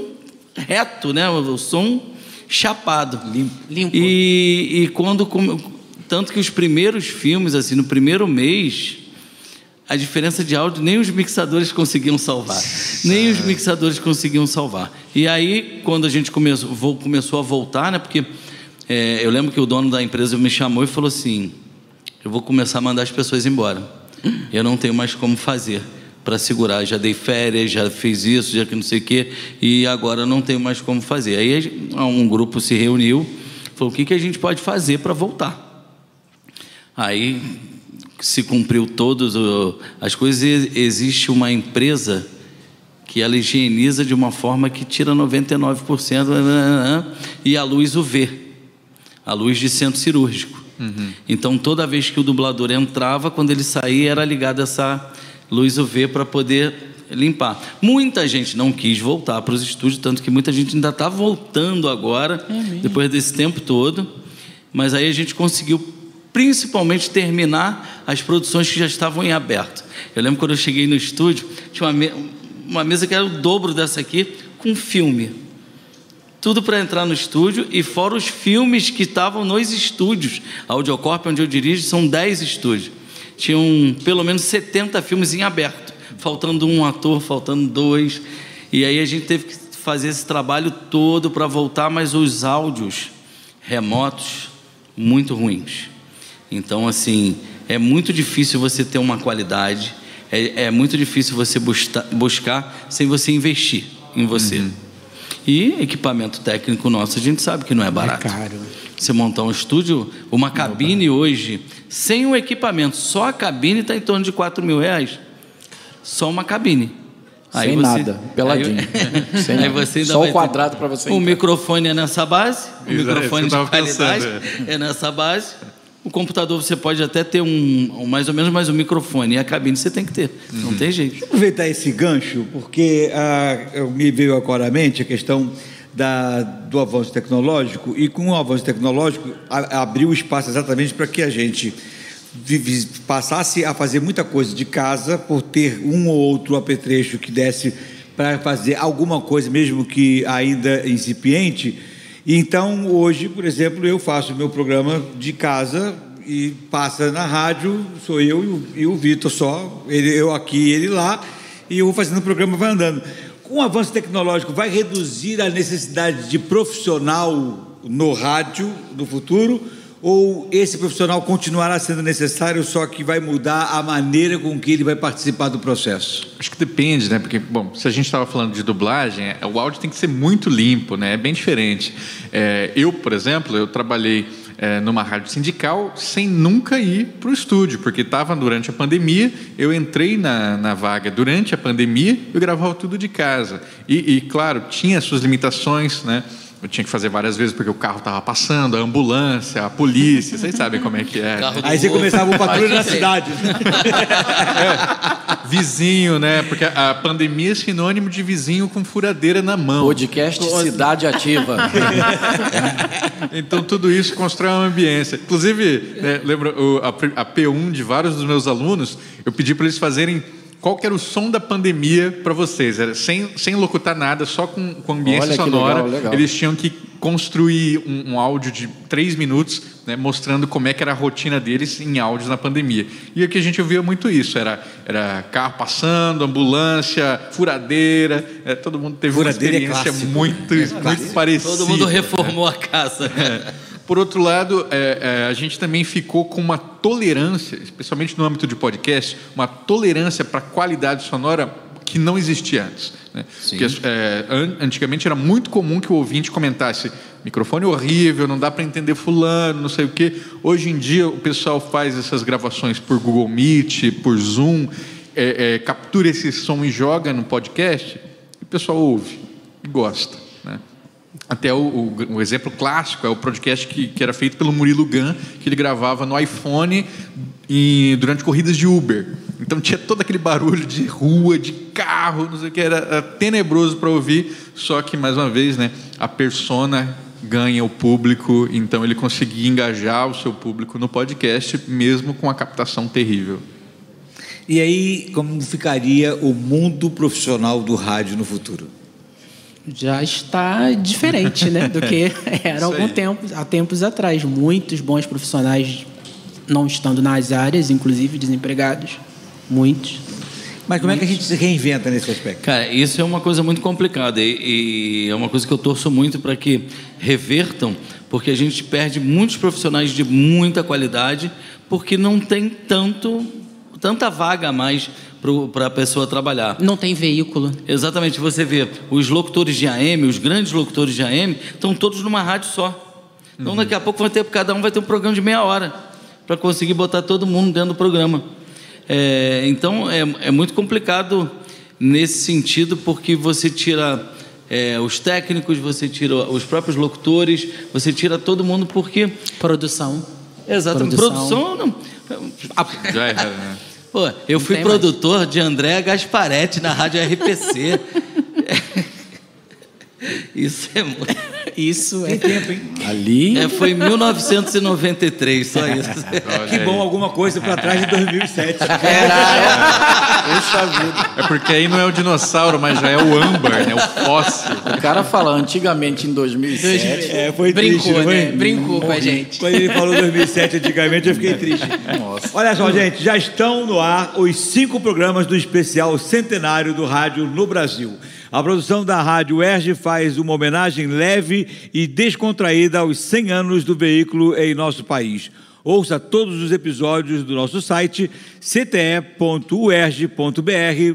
reto, né? O som chapado. Limpo. E, e quando come- tanto que os primeiros filmes assim, no primeiro mês, a diferença de áudio nem os mixadores conseguiam salvar. Nem os mixadores conseguiam salvar. E aí, quando a gente começou, começou a voltar, né? Porque é, eu lembro que o dono da empresa me chamou e falou assim: eu vou começar a mandar as pessoas embora. Eu não tenho mais como fazer para segurar. Já dei férias, já fiz isso, já que não sei o quê, e agora não tenho mais como fazer. Aí um grupo se reuniu, falou: o que, que a gente pode fazer para voltar? Aí se cumpriu todas as coisas. e Existe uma empresa que ela higieniza de uma forma que tira 99% e a luz UV, a luz de centro cirúrgico. Então toda vez que o dublador entrava, quando ele saía, era ligada essa luz UV para poder limpar. Muita gente não quis voltar para os estúdios, tanto que muita gente ainda está voltando agora, depois desse tempo todo. Mas aí a gente conseguiu principalmente terminar as produções que já estavam em aberto. Eu lembro quando eu cheguei no estúdio, tinha uma, me- uma mesa que era o dobro dessa aqui, com filme. Tudo para entrar no estúdio e fora os filmes que estavam nos estúdios. A Audiocorp, onde eu dirijo, são 10 estúdios. Tinham pelo menos 70 filmes em aberto, faltando um ator, faltando dois. E aí a gente teve que fazer esse trabalho todo para voltar, mas os áudios remotos muito ruins. Então, assim, é muito difícil você ter uma qualidade, é, é muito difícil você buscar, buscar sem você investir em você. E equipamento técnico nosso, a gente sabe que não é barato. caro. Você montar um estúdio, uma cabine hoje, sem o equipamento, só a cabine está em torno de 4 mil reais. Só uma cabine. Sem nada, peladinho. Aí, Sem aí nada. você ainda Só o quadrado pra você O entrar. microfone é nessa base, o Exato, microfone isso de qualidade pensando, é nessa base. O computador você pode até ter um, um mais ou menos, mas o microfone e a cabine você tem que ter. Não tem jeito. aproveitar esse gancho, porque ah, eu- me veio agora à mente a questão da, do avanço tecnológico, e com o avanço tecnológico a- abriu espaço exatamente para que a gente passasse a fazer muita coisa de casa por ter um ou outro apetrecho que desse para fazer alguma coisa, mesmo que ainda incipiente. Então, hoje, por exemplo, eu faço meu programa de casa e passa na rádio, sou eu e o, o Vitor só, ele, eu aqui ele lá, e eu vou fazendo o programa, vai andando. Com o avanço tecnológico, vai reduzir a necessidade de profissional no rádio no futuro? Ou esse profissional continuará sendo necessário, só que vai mudar a maneira com que ele vai participar do processo? Acho que depende, né? Porque, bom, se a gente estava falando de dublagem, é, o áudio tem que ser muito limpo, né? É bem diferente. É, eu, por exemplo, eu trabalhei é, numa rádio sindical sem nunca ir para o estúdio, porque estava durante a pandemia, eu entrei na, na vaga durante a pandemia, eu gravava tudo de casa. E, e claro, tinha suas limitações, né? Eu tinha que fazer várias vezes porque o carro estava passando, a ambulância, a polícia, vocês sabem como é que é. Aí você começava o patrulho na cidade. É, vizinho, né? Porque a pandemia é sinônimo de vizinho com furadeira na mão. Podcast Cidade Ativa. então tudo isso constrói uma ambiência. Inclusive, né, lembra a P1 de vários dos meus alunos, eu pedi para eles fazerem qual que era o som da pandemia para vocês? Era sem, sem locutar nada, só com, com ambiência Olha, sonora. Legal, legal. Eles tinham que construir um, um áudio de três minutos, né, mostrando como é que era a rotina deles em áudios na pandemia. E aqui a gente ouvia muito isso. Era, era carro passando, ambulância, furadeira. É, todo mundo teve furadeira uma é experiência é muito, é muito parecida. Todo mundo reformou a casa. Por outro lado, é, é, a gente também ficou com uma tolerância, especialmente no âmbito de podcast, uma tolerância para a qualidade sonora que não existia antes. Né? Porque, é, antigamente era muito comum que o ouvinte comentasse microfone horrível, não dá para entender fulano, não sei o quê. Hoje em dia o pessoal faz essas gravações por Google Meet, por Zoom, é, é, captura esse som e joga no podcast, e o pessoal ouve e gosta. Até o, o, exemplo clássico é o podcast que, que era feito pelo Murilo Gun, que ele gravava no iPhone e, durante corridas de Uber. Então tinha todo aquele barulho de rua, de carro, não sei o que, era, era tenebroso para ouvir, só que, mais uma vez, né, a persona ganha o público, então ele conseguia engajar o seu público no podcast, mesmo com a captação terrível. E aí, como ficaria o mundo profissional do rádio no futuro? Já está diferente né, do que era algum tempo, há tempos atrás. Muitos bons profissionais não estando nas áreas, inclusive desempregados, muitos. Mas como é que a gente se reinventa nesse aspecto? Cara, isso é uma coisa muito complicada e, e é uma coisa que eu torço muito para que revertam, porque a gente perde muitos profissionais de muita qualidade porque não tem tanto tanta vaga a mais para a pessoa trabalhar. Não tem veículo. Exatamente, você vê os locutores de AM, os grandes locutores de AM, estão todos numa rádio só. Então daqui a pouco vai ter, cada um vai ter um programa de meia hora para conseguir botar todo mundo dentro do programa. É, então é, é, muito complicado nesse sentido porque você tira é, os técnicos, você tira os próprios locutores, você tira todo mundo porque produção. Exatamente. Produção, produção não. Já é, né? Pô, eu fui produtor mais. de André Gasparetti na Rádio RPC. Isso é muito. Isso é. Tem tempo, hein? Ali. É, foi em 1993, só isso. que bom, alguma coisa para trás de 2007. Caralho. Puxa vida. É porque aí não é o dinossauro, mas já é o âmbar, né? O fóssil. O cara fala antigamente em 2007. É, foi Brincou, triste, né? Foi? Brincou com a gente. Quando ele falou 2007 antigamente, eu fiquei triste. Nossa. Olha só, gente, já estão no ar os cinco programas do especial centenário do rádio no Brasil. A produção da Rádio Erge faz uma homenagem leve e descontraída aos 100 anos do veículo em nosso país. Ouça todos os episódios do nosso site cte.uerj.br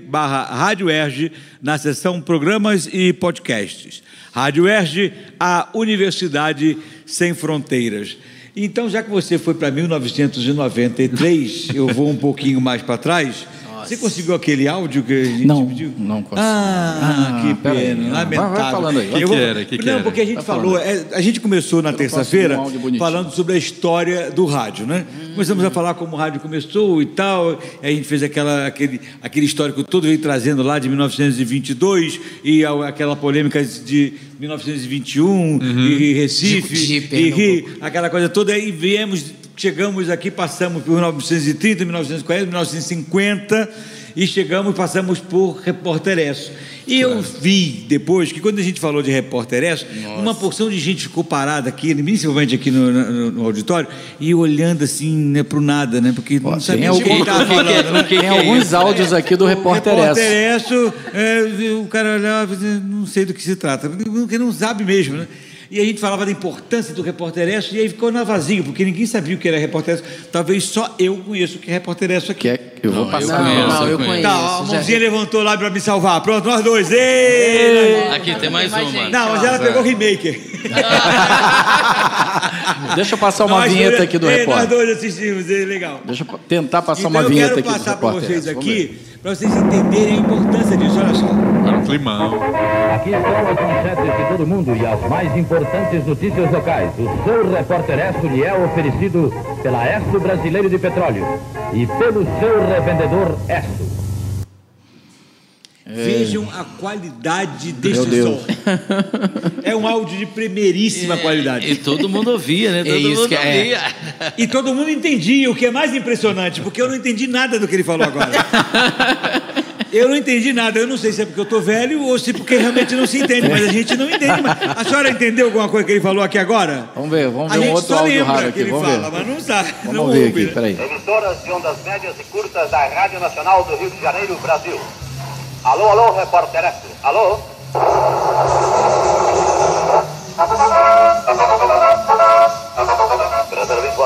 barra Rádio Erge na seção Programas e Podcasts. Rádio Erge, a Universidade Sem Fronteiras. Então, já que você foi para 1993, eu vou um pouquinho mais para trás você conseguiu aquele áudio que a gente não, pediu? Não consegui. Ah, ah que pena. Lamentável. Vai, vai falando aí. O que, que, era? Que, que não, era? porque a gente falou, é, a gente começou na terça-feira falando sobre a história do rádio, né? Hum. Começamos a falar como o rádio começou e tal, e a gente fez aquela, aquele, aquele histórico todo veio trazendo lá de 1922 e aquela polêmica de 1921 uhum. e Recife, de, de e aquela coisa toda, e viemos chegamos aqui, passamos por 1930, 1940, 1950 e chegamos, passamos por Repórter Esso. E claro. eu vi depois que quando a gente falou de Repórter Esso, uma porção de gente ficou parada aqui, principalmente aqui no, no, no auditório, e olhando assim, né, para o nada, né? Porque não sabia o que estava falando. Né? Tem alguns áudios aqui do Repórter Esso. Repórter Esso, é, o cara olhava, não sei do que se trata, porque não sabe mesmo, né? E a gente falava da importância do repórter Esso, e aí ficou na vazio, porque ninguém sabia o que era repórter Esso. Talvez só eu conheço o que é repórter Esso aqui. Que é, eu vou Não, passar. eu conheço, não, eu eu conheço. Tá, a já- mãozinha levantou lá para me salvar. Pronto, nós dois. Ei! Aqui tem mais mais uma. gente. Não, mas ela pegou o remaker. Deixa eu passar uma Nós vinheta dois- aqui do Ei, repórter. Nós dois assistimos, é legal. Deixa eu tentar passar então uma eu vinheta quero aqui do passar para repórter. vocês aqui, para vocês entenderem a importância disso. Olha só. Climão. Aqui estão as manchetes de todo mundo e as mais importantes notícias locais. O seu repórter Esso lhe é oferecido pela Esso Brasileiro de Petróleo e pelo seu revendedor Esso. Vejam a qualidade deste Meu Deus. som. É um áudio de primeiríssima qualidade. E todo mundo ouvia, né? Todo isso mundo que é. ouvia. E todo mundo entendia, o que é mais impressionante, porque eu não entendi nada do que ele falou agora. Eu não entendi nada, eu não sei se é porque eu tô velho ou se porque realmente não se entende, mas a gente não entende. Mas a senhora entendeu alguma coisa que ele falou aqui agora? Vamos ver, vamos A ver um gente outro só áudio lembra raro que aqui. ele Vamos fala, ver. mas não sabe. não Vamos ver ouve, aqui, né? peraí. Emissoras de ondas médias e curtas da Rádio Nacional do Rio de Janeiro, Brasil. Alô, alô, repórter. Alô?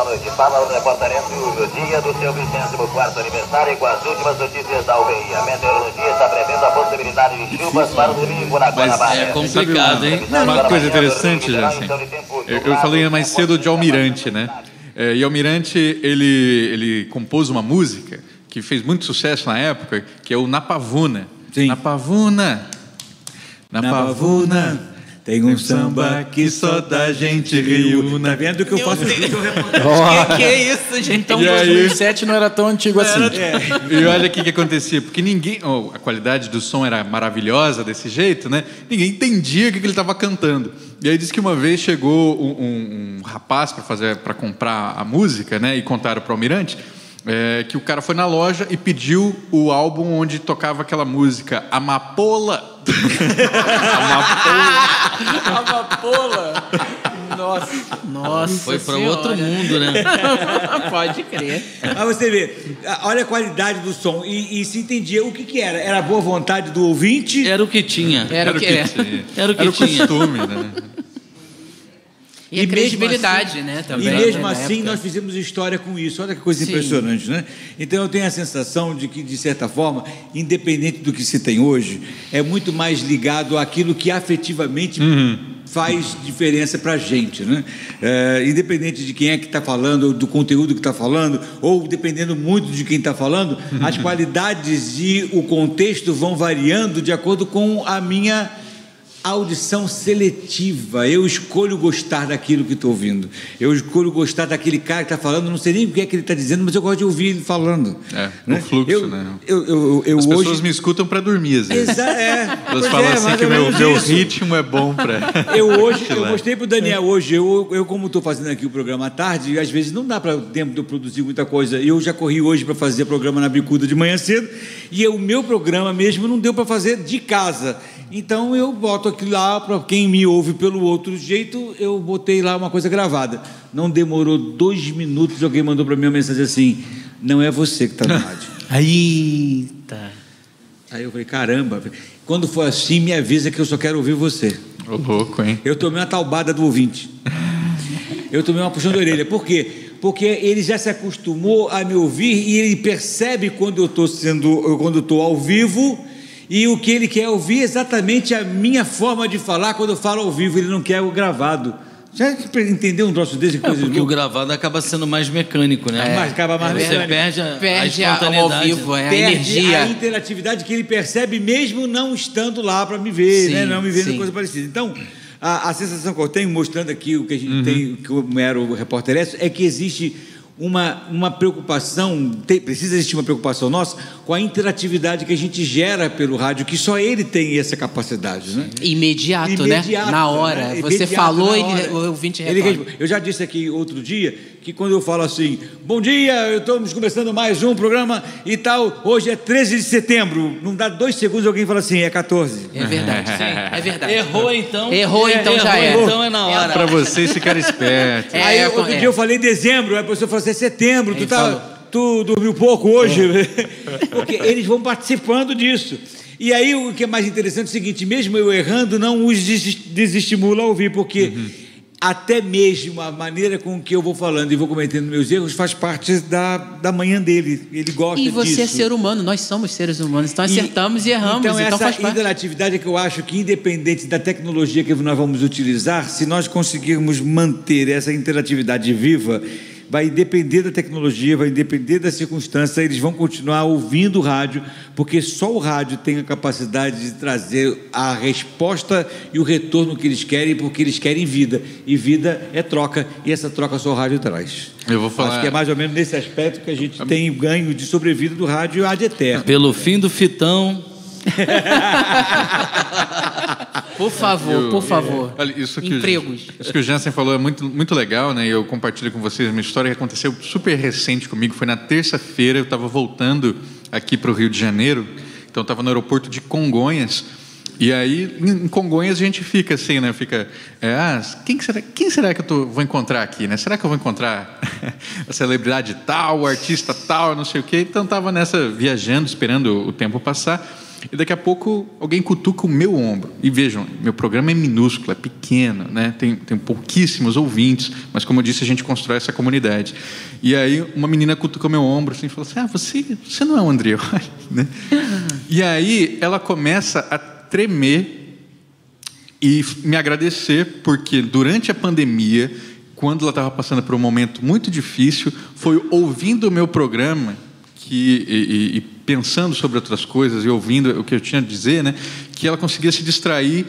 Noite. Fala o repórter Esso, o dia do seu 24 aniversário e com as últimas notícias da UBI. A meteorologia está prevendo a possibilidade de chuvas para o domingo na Mas Guanabara. é complicado, hein? Uma coisa interessante, já assim. Eu, eu falei mais cedo de Almirante, né? É, e Almirante, ele, ele compôs uma música que fez muito sucesso na época, que é o Na Pavuna. Sim. Na Pavuna. Na, Na Pavuna tem um samba que só da gente riu. Tá vendo que eu faço vídeo Que, que é isso, gente? Então, E aí? 2007 não era tão antigo assim. E olha o que, que acontecia, porque ninguém. oh, a qualidade do som era maravilhosa desse jeito, né? Ninguém entendia o que, que ele estava cantando. E aí diz que uma vez chegou um, um- um rapaz para fazer para comprar a música, né? E contaram para o Almirante. É, que o cara foi na loja e pediu o álbum onde tocava aquela música Amapola. Amapola. Amapola. Nossa. Nossa Foi para outro mundo, né? Pode crer. Mas você vê, olha a qualidade do som. E, e se entendia o que, que era. Era a boa vontade do ouvinte. Era o que tinha. Era o que tinha. Era o que Era o tinha. costume, né? E a mesmo credibilidade, assim- né? E Também. mesmo né, assim nós fizemos história com isso. Olha que coisa Sim. impressionante, né? Então eu tenho a sensação de que, de certa forma, independente do que se tem hoje, é muito mais ligado àquilo que afetivamente faz diferença para a gente, né? É, independente de quem é que está falando, ou do conteúdo que está falando, ou dependendo muito de quem está falando, as qualidades e o contexto vão variando de acordo com a minha audição seletiva. Eu escolho gostar daquilo que estou ouvindo. Eu escolho gostar daquele cara que está falando. Não sei nem o que é que ele está dizendo, mas eu gosto de ouvir ele falando. É, o fluxo, eu, né? Eu, eu, eu As hoje... pessoas me escutam para dormir, às vezes. Exa é, Elas falam é, assim que meu, meu isso. ritmo é bom para. Eu hoje, eu mostrei para o Daniel hoje, eu, eu como estou fazendo aqui o programa à tarde, e às vezes não dá para tempo de eu produzir muita coisa. Eu já corri hoje para fazer programa na Bicuda de manhã cedo, e o meu programa mesmo não deu para fazer de casa. Então eu boto aquilo lá para quem me ouve pelo outro jeito, eu botei lá uma coisa gravada. Não demorou dois minutos, alguém mandou para mim uma mensagem assim: não é você que está no rádio. Eita. Aí eu falei, caramba, quando for assim, me avisa que eu só quero ouvir você. Ô, louco, hein? Eu tomei uma taubada do ouvinte. Eu tomei uma puxão de orelha. Por quê? Porque ele já se acostumou a me ouvir e ele percebe quando eu estou sendo, quando eu estou ao vivo e o que ele quer ouvir é exatamente a minha forma de falar quando eu falo ao vivo. Ele não quer o gravado. Já entendeu um troço desse? É, Coisa porque de o gravado acaba sendo mais mecânico, né? Mas acaba mais Você mecânico. perde a, Perde a a, ao espontaneidade. vivo, é, a perde energia. a interatividade que ele percebe mesmo não estando lá para me ver, Sim, né? não me vendo coisa parecida. Então, a, a sensação que eu tenho, mostrando aqui o que a gente Uhum. tem, que o mero repórter é, é que existe uma, uma preocupação, tem- precisa existir uma preocupação nossa com a interatividade que a gente gera pelo rádio, que só ele tem essa capacidade, né? Imediato, Imediato, né? Na hora. né? Você falou, ele, hora. o ouvinte Ele retorna. responde. Eu já disse aqui outro dia que quando eu falo assim, bom dia, estamos começando mais um programa e tal, hoje é 13 de setembro, não dá dois segundos alguém fala assim, é 14. É verdade. É verdade. Errou então. Errou, então já errou, é. então é na hora. Para vocês ficarem espertos. É, Aí é, outro é. dia eu falei dezembro, aí a pessoa falou assim, é setembro, tu, tá, falou. tu dormiu pouco hoje, porque eles vão participando disso. E aí o que é mais interessante é o seguinte: mesmo eu errando, não os des- desestimula a ouvir, porque até mesmo a maneira com que eu vou falando e vou cometendo meus erros faz parte da, da manhã dele. Ele gosta E você disso. é ser humano, nós somos seres humanos, então E- acertamos e, erramos, Então, então, essa interatividade é que eu acho que, independente da tecnologia que nós vamos utilizar, se nós conseguirmos manter essa interatividade viva, vai depender da tecnologia, vai depender da circunstância, eles vão continuar ouvindo o rádio, porque só o rádio tem a capacidade de trazer a resposta e o retorno que eles querem, porque eles querem vida. E vida é troca, e essa troca só o rádio traz. Eu vou falar- Acho que é mais ou menos nesse aspecto que a gente tem ganho de sobrevida do rádio ad eterno. Pelo fim do fitão, Por favor, por favor. Olha, isso que Empregos. O, isso que o Jansen falou é muito, muito legal, né? E eu compartilho com vocês uma história que aconteceu super recente comigo. Foi na terça-feira, eu estava voltando aqui para o Rio de Janeiro, então eu estava no aeroporto de Congonhas. E aí, em em Congonhas, a gente fica assim, né? Fica, é, ah, quem será, quem será que eu tô- vou encontrar aqui, né? Será que eu vou encontrar a celebridade tal, o artista tal, não sei o quê? Então, estava nessa, viajando, esperando o tempo passar. E daqui a pouco alguém cutuca o meu ombro. E vejam, meu programa é minúsculo, é pequeno, né? tem, tem pouquíssimos ouvintes, mas como eu disse, a gente constrói essa comunidade. E aí uma menina cutucou meu ombro assim, e falou assim: Ah, você, você não é o André? né? E aí ela começa a tremer e me agradecer, porque durante a pandemia, quando ela estava passando por um momento muito difícil, foi ouvindo o meu programa que, e, e- pensando sobre outras coisas e ouvindo o que eu tinha a dizer, né, que ela conseguia se distrair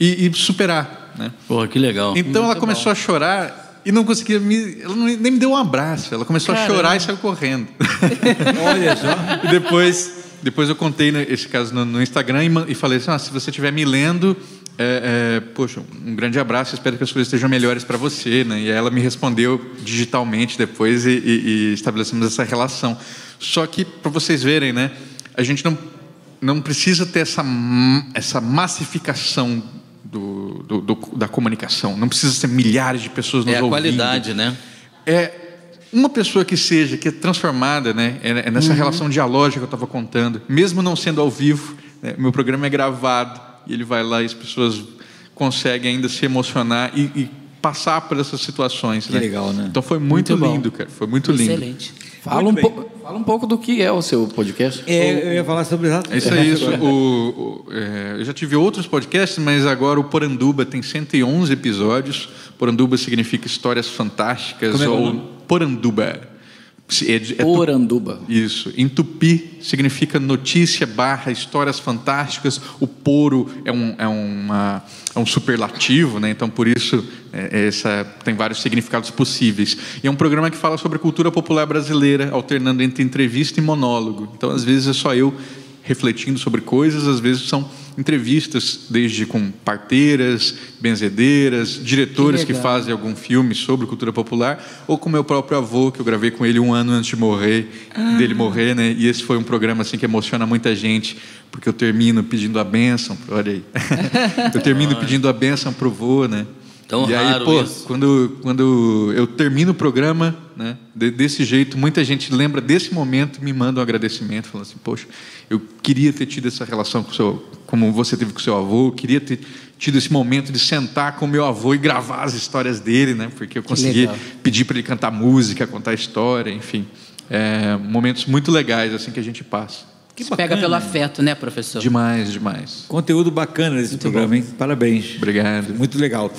e, e superar. Né? porra, que legal. Então ela começou a chorar e não conseguia me. Ela não- nem me deu um abraço, ela começou a chorar e saiu correndo. Olha só. E depois, depois eu contei né, esse caso no, no Instagram e, e falei assim: ah, se você estiver me lendo, é, é, poxa, um grande abraço, espero que as coisas estejam melhores para você. Né? E ela me respondeu digitalmente depois e, e- e estabelecemos essa relação. Só que, para vocês verem, né, a gente não, não precisa ter essa, essa massificação do, do- do- da comunicação, não precisa ser milhares de pessoas nos É a ouvindo qualidade, né? é uma pessoa que seja, que é transformada, né? É é nessa relação dialógica que eu estava contando, mesmo não sendo ao vivo, né, meu programa é gravado e ele vai lá e as pessoas conseguem ainda se emocionar e, e passar por essas situações. Que né? legal, né? Então foi muito, Muito bom. lindo, cara. Foi muito lindo. Excelente. Fala um, po- fala um pouco do que é o seu podcast. É, eu ia falar sobre É isso aí. Isso, o, o- é, eu já tive outros podcasts, mas agora o Poranduba tem 111 episódios. Poranduba significa histórias fantásticas Como é é o ou nome? Poranduba. É, é Poranduba. Isso. Em tupi significa notícia barra histórias fantásticas. O poro é um, é uma, é um superlativo, né? então por isso é, essa, tem vários significados possíveis. E é um programa que fala sobre a cultura popular brasileira, alternando entre entrevista e monólogo. Então às vezes é só eu refletindo sobre coisas, às vezes são entrevistas, desde com parteiras, benzedeiras, diretores que, legal. fazem algum filme sobre cultura popular, ou com meu próprio avô, que eu gravei com ele um ano antes de morrer, dele morrer, né? E esse foi um programa assim que emociona muita gente, porque eu termino pedindo a bênção, olha aí, eu termino pedindo a bênção pro vô, né? Tão e aí, raro pô, isso. quando, quando eu termino o programa, né, de- desse jeito, muita gente lembra desse momento e me manda um agradecimento, falando assim, poxa, eu queria ter tido essa relação com o seu, como você teve com o seu avô, eu queria ter tido esse momento de sentar com o meu avô e gravar as histórias dele, né, porque eu consegui legal. pedir para ele cantar música, contar história, enfim, é, momentos muito legais assim que a gente passa. Que Isso pega pelo afeto, né, professor? Demais, demais. Conteúdo bacana desse programa, hein? Parabéns. Obrigado. Muito legal.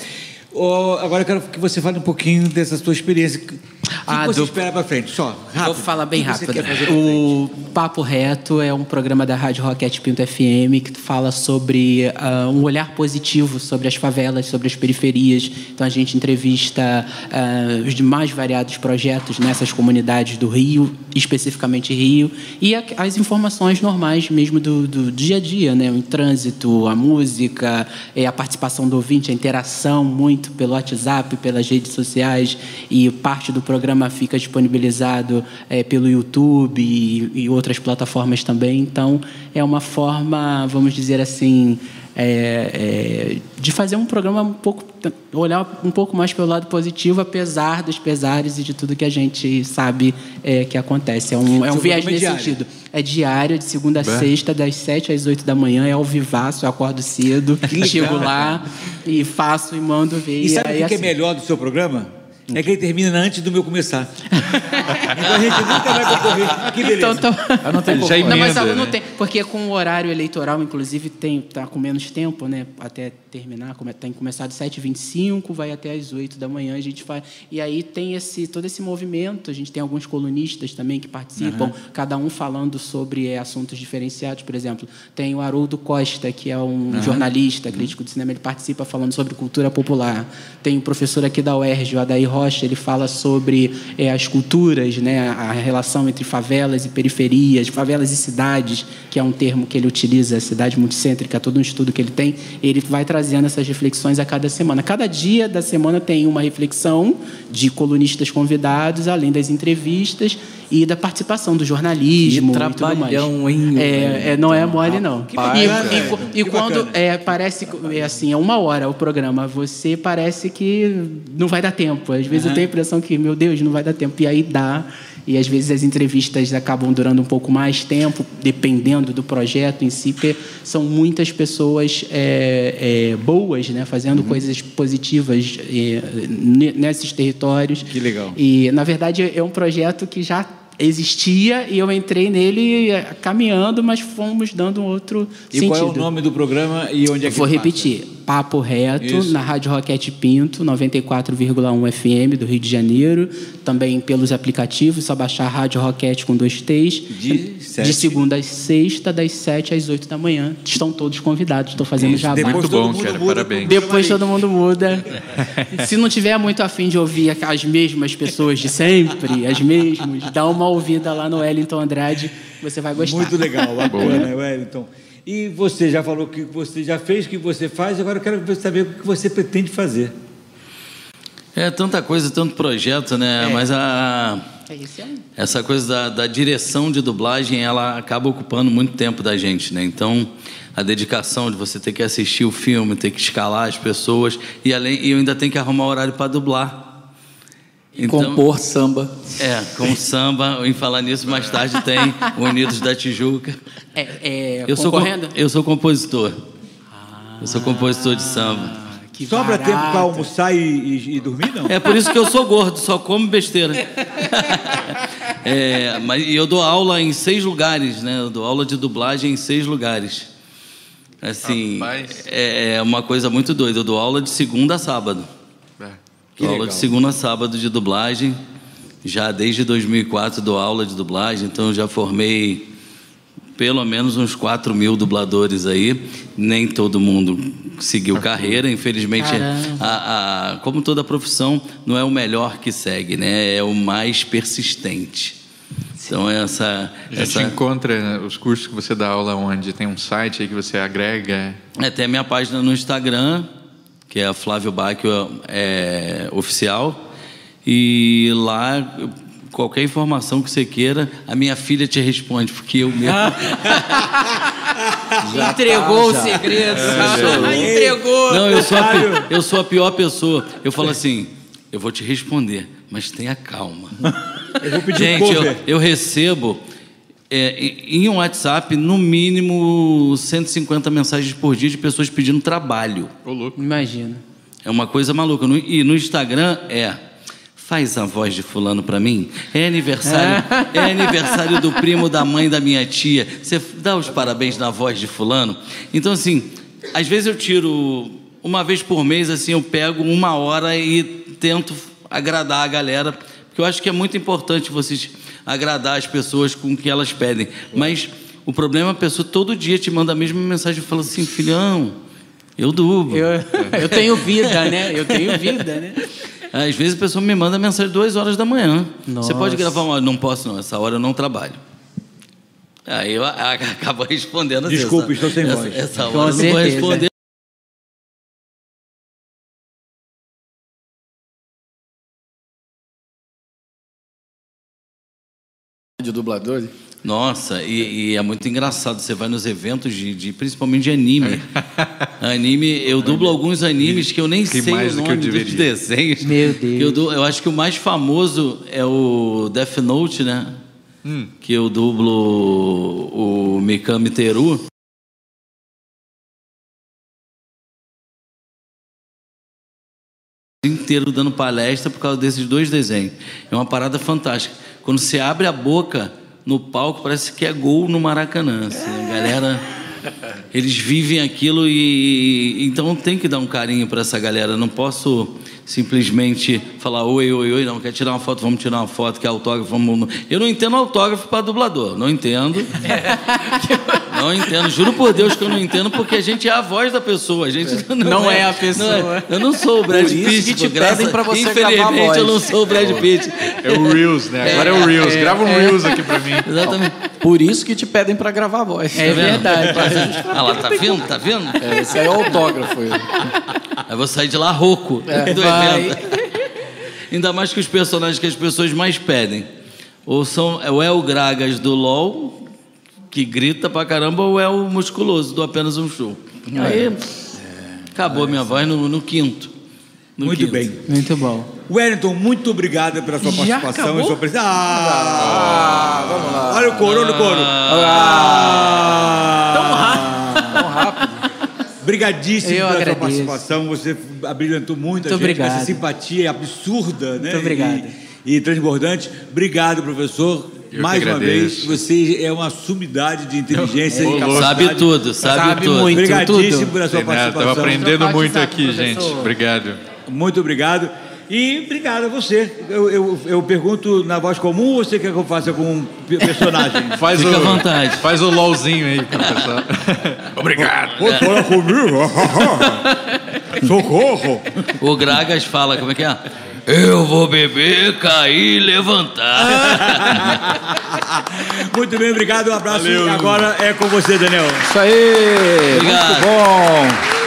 Ô, agora eu quero que você fale um pouquinho dessa sua experiência. O que, Ah, que você do- espera para frente? Só, rápido. Vou falar bem rápido. O Papo Reto é um programa da Rádio Roquete Pinto FM que fala sobre ah, um olhar positivo sobre as favelas, sobre as periferias. Então a gente entrevista ah, os mais variados projetos nessas comunidades do Rio, especificamente Rio, e a- as informações normais mesmo do, do dia a dia, né? O trânsito, a música, eh, a participação do ouvinte, a interação muito pelo WhatsApp, pelas redes sociais e parte do programa fica disponibilizado eh, pelo YouTube e, e outras plataformas também. Então é uma forma, vamos dizer assim, é, é, de fazer um programa um pouco olhar um pouco mais pelo lado positivo, apesar dos pesares e de tudo que a gente sabe é, que acontece. É um, é um viés é nesse sentido. É diário, de segunda a sexta, das 7 às 8 da manhã, é ao vivaço, eu acordo cedo, chego lá e faço e mando ver. E sabe o que, é assim, melhor do seu programa? É que ele termina antes do meu começar. então a gente nunca vai concorrer. Que beleza. Então, tá- Ah, não tem Já como. Não, mas emenda, não né? tem, porque com o horário eleitoral, inclusive, tem tá com menos tempo, né? Até terminar, tem começado às 7h25, vai até às 8 da manhã, a gente faz. E aí tem esse todo esse movimento, a gente tem alguns colunistas também que participam, cada um falando sobre eh, assuntos diferenciados, por exemplo, tem o Haroldo Costa, que é um jornalista, crítico de cinema, ele participa falando sobre cultura popular. Tem o professor aqui da UERJ, o Adair Rocha, ele fala sobre eh, as culturas, né, a relação entre favelas e periferias, favelas e cidades, que é um termo que ele utiliza, cidade multicêntrica, todo um estudo que ele tem, ele vai trazendo essas reflexões a cada semana. Cada dia da semana tem uma reflexão de colunistas convidados, além das entrevistas e da participação do jornalismo Que e tudo mais. trabalhão, hein, É, é, não é mole, não. Bacana, e, e- e quando é, parece é assim, é uma hora o programa, você parece que não vai dar tempo. Às vezes eu tenho a impressão que, meu Deus, não vai dar tempo. E aí dá. E às vezes as entrevistas acabam durando um pouco mais tempo, dependendo do projeto em si, porque são muitas pessoas é, é, boas, né, fazendo Uhum. coisas positivas é, ne- nesses territórios. Que legal. E, na verdade, é um projeto que já existia e eu entrei nele eh, caminhando, mas fomos dando um outro E sentido. qual é o nome do programa e onde é que Vou ele passa? Papo Reto, Isso. na Rádio Roquete Pinto, 94,1 FM do Rio de Janeiro. Também pelos aplicativos, só baixar a Rádio Roquete com dois T's. De sete. De segunda às sexta, das 7 às 8 da manhã. Estão todos convidados, estou fazendo jabá. Depois Muito todo bom, mundo cara, muda parabéns. Depois todo mundo muda. Se não tiver muito afim de ouvir as mesmas pessoas de sempre, as mesmas, dá uma ouvida lá no Wellington Andrade, você vai gostar. Muito legal, bacana, Wellington. E você já falou que você já fez, o que você faz, agora eu quero saber o que você pretende fazer. É tanta coisa, tanto projeto, né? Mas a, É isso aí. essa coisa da, da direção de dublagem, ela acaba ocupando muito tempo da gente, né? Então, a dedicação de você ter que assistir o filme, ter que escalar as pessoas e além e eu ainda tenho que arrumar horário para dublar. Então, Compor samba. É, com samba, em falar nisso, mais tarde tem o Unidos da Tijuca. É, é, Eu sou, eu sou compositor. Eu sou compositor de samba. Que Sobra barato. tempo para almoçar e, e- e dormir, não? É por isso que eu sou gordo, só como besteira. É, mas e eu dou aula em seis lugares, né? Eu dou aula de dublagem em seis lugares. Assim, Rapaz. é, é uma coisa muito doida. Eu dou aula de segunda a sábado. É. Que aula legal. de segunda a sábado de dublagem. Já desde 2004 dou aula de dublagem, então eu já formei pelo menos uns 4 mil dubladores aí. Nem todo mundo seguiu carreira, infelizmente. A, a- como toda profissão, não é o melhor que segue, né? É o mais persistente. Então essa, A gente essa encontra os cursos que você dá aula onde? Tem um site aí que você agrega. É, tem a minha página no Instagram, que é a Flávio Bacchio é, Oficial. E lá, qualquer informação que você queira, a minha filha te responde, porque eu mesmo. Entregou tá, o já. segredo. É. Entregou. Não, eu sou, a, eu sou a pior pessoa. Eu falo assim: eu vou te responder, mas tenha calma. Eu vou pedir Gente, um eu, cover. eu recebo é, em um WhatsApp, no mínimo 150 mensagens por dia de pessoas pedindo trabalho. Ô, louco. Imagina. É uma coisa maluca. No- E no Instagram é. Faz a voz de fulano pra mim. É aniversário, é aniversário do primo da mãe da minha tia. Você dá os parabéns na voz de fulano. Então assim, às vezes eu tiro uma vez por mês assim, eu pego uma hora e tento agradar a galera, porque eu acho que é muito importante vocês agradar as pessoas com o que elas pedem. Mas o problema é a pessoa todo dia te manda a mesma mensagem e fala assim, filhão, eu dublo. Eu, eu tenho vida, né? Eu tenho vida, né? Às vezes a pessoa me manda mensagem duas horas da manhã. Você Nossa. pode gravar uma hora? Não posso, não. Essa hora eu não trabalho. Aí eu acabo respondendo Desculpa, essa- estou sem essa, voz. Essa Com hora eu não vou responder. Dublador. Nossa, e, e é muito engraçado. Você vai nos eventos de, de- principalmente de anime. anime, eu dublo alguns animes que eu nem Que sei mais o do que eu nome dos desenhos. Meu Que eu, eu acho que o mais famoso é o Death Note, né? que eu dublo o Mikami Teru. inteiro dando palestra por causa desses dois desenhos. É uma parada fantástica. Quando você abre a boca no palco, parece que é gol no Maracanã. assim, a galera, eles vivem aquilo e então tem que dar um carinho para essa galera. Não posso simplesmente falar oi, oi, oi, não quer tirar uma foto, vamos tirar uma foto, quer autógrafo, vamos. Eu não entendo autógrafo para dublador, não entendo. Não entendo, juro por Deus que eu não entendo, porque a gente é a voz da pessoa. A gente não, Não é a pessoa. não é. Eu não sou o Brad Por isso Pitt. que te pedem pra você gravar a Infelizmente, voz. eu não sou o Brad Pitt. É o Reels, né? Agora é o Reels. Grava um Reels aqui pra mim. Exatamente. Por isso que te pedem para gravar a voz. É verdade. Ah lá, tá vendo? Tá vendo? É, esse aí é o autógrafo. Aí eu vou sair de lá rouco do vai. evento. Ainda mais que os personagens que as pessoas mais pedem. Ou, são, ou é o Gragas do LOL, que grita pra caramba, ou é o musculoso do apenas um show. Aí acabou a minha voz no, no quinto. No Muito quinto. bem. Muito bom. Wellington, muito obrigado pela sua Já participação acabou? e sua presença. Ah, vamos lá. Olha o coro, olha o coro. Ah, tão rápido. Tão rápido. Obrigadíssimo Eu pela agradeço. sua participação. Você abrilhantou muito, Muito a gente obrigado. essa simpatia absurda, né? Muito obrigado. E, e transbordante. Obrigado, professor. Eu Mais uma vez, você é uma sumidade de inteligência e capacidade. Sabe tudo, sabe, Sabe tudo. muito. Obrigadíssimo tudo. pela sua Tem participação. tava aprendendo muito aqui, professor. gente. Obrigado. Muito obrigado. E obrigado a você. Eu, eu, eu pergunto na voz comum ou você quer que eu faça com um pe- personagem? Faz Fica o, à vontade. Faz o LOLzinho aí, professor. Obrigado. Pô, fala comigo? Socorro! O Gragas fala, como é que é? Eu vou beber, cair e levantar. Muito bem, obrigado. Um abraço. E agora é com você, Daniel. Isso aí. Obrigado. Muito bom.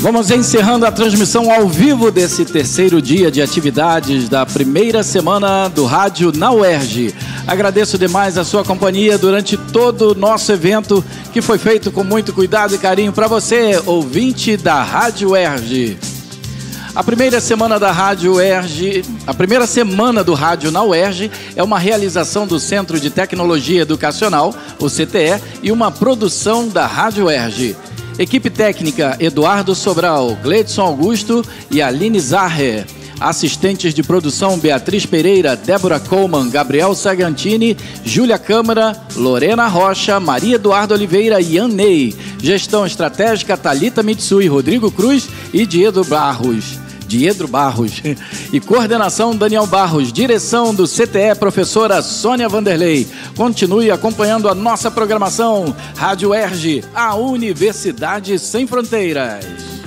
Vamos encerrando a transmissão ao vivo desse terceiro dia de atividades da primeira semana do Rádio na UERJ. Agradeço demais a sua companhia durante todo o nosso evento, que foi feito com muito cuidado e carinho para você, ouvinte da Rádio UERJ. A primeira semana da Rádio UERJ, a primeira semana do Rádio na UERJ é uma realização do Centro de Tecnologia Educacional, o CTE, e uma produção da Rádio UERJ. Equipe técnica Eduardo Sobral, Gleidson Augusto e Aline Zarre. Assistentes de produção Beatriz Pereira, Débora Coleman, Gabriel Sagantini, Júlia Câmara, Lorena Rocha, Maria Eduardo Oliveira e Ian Ney. Gestão estratégica Talita Mitsui, Rodrigo Cruz e Diego Barros. Diedro Barros. E coordenação Daniel Barros. Direção do CTE, professora Sônia Vanderlei. Continue acompanhando a nossa programação. Rádio Erge, a Universidade Sem Fronteiras.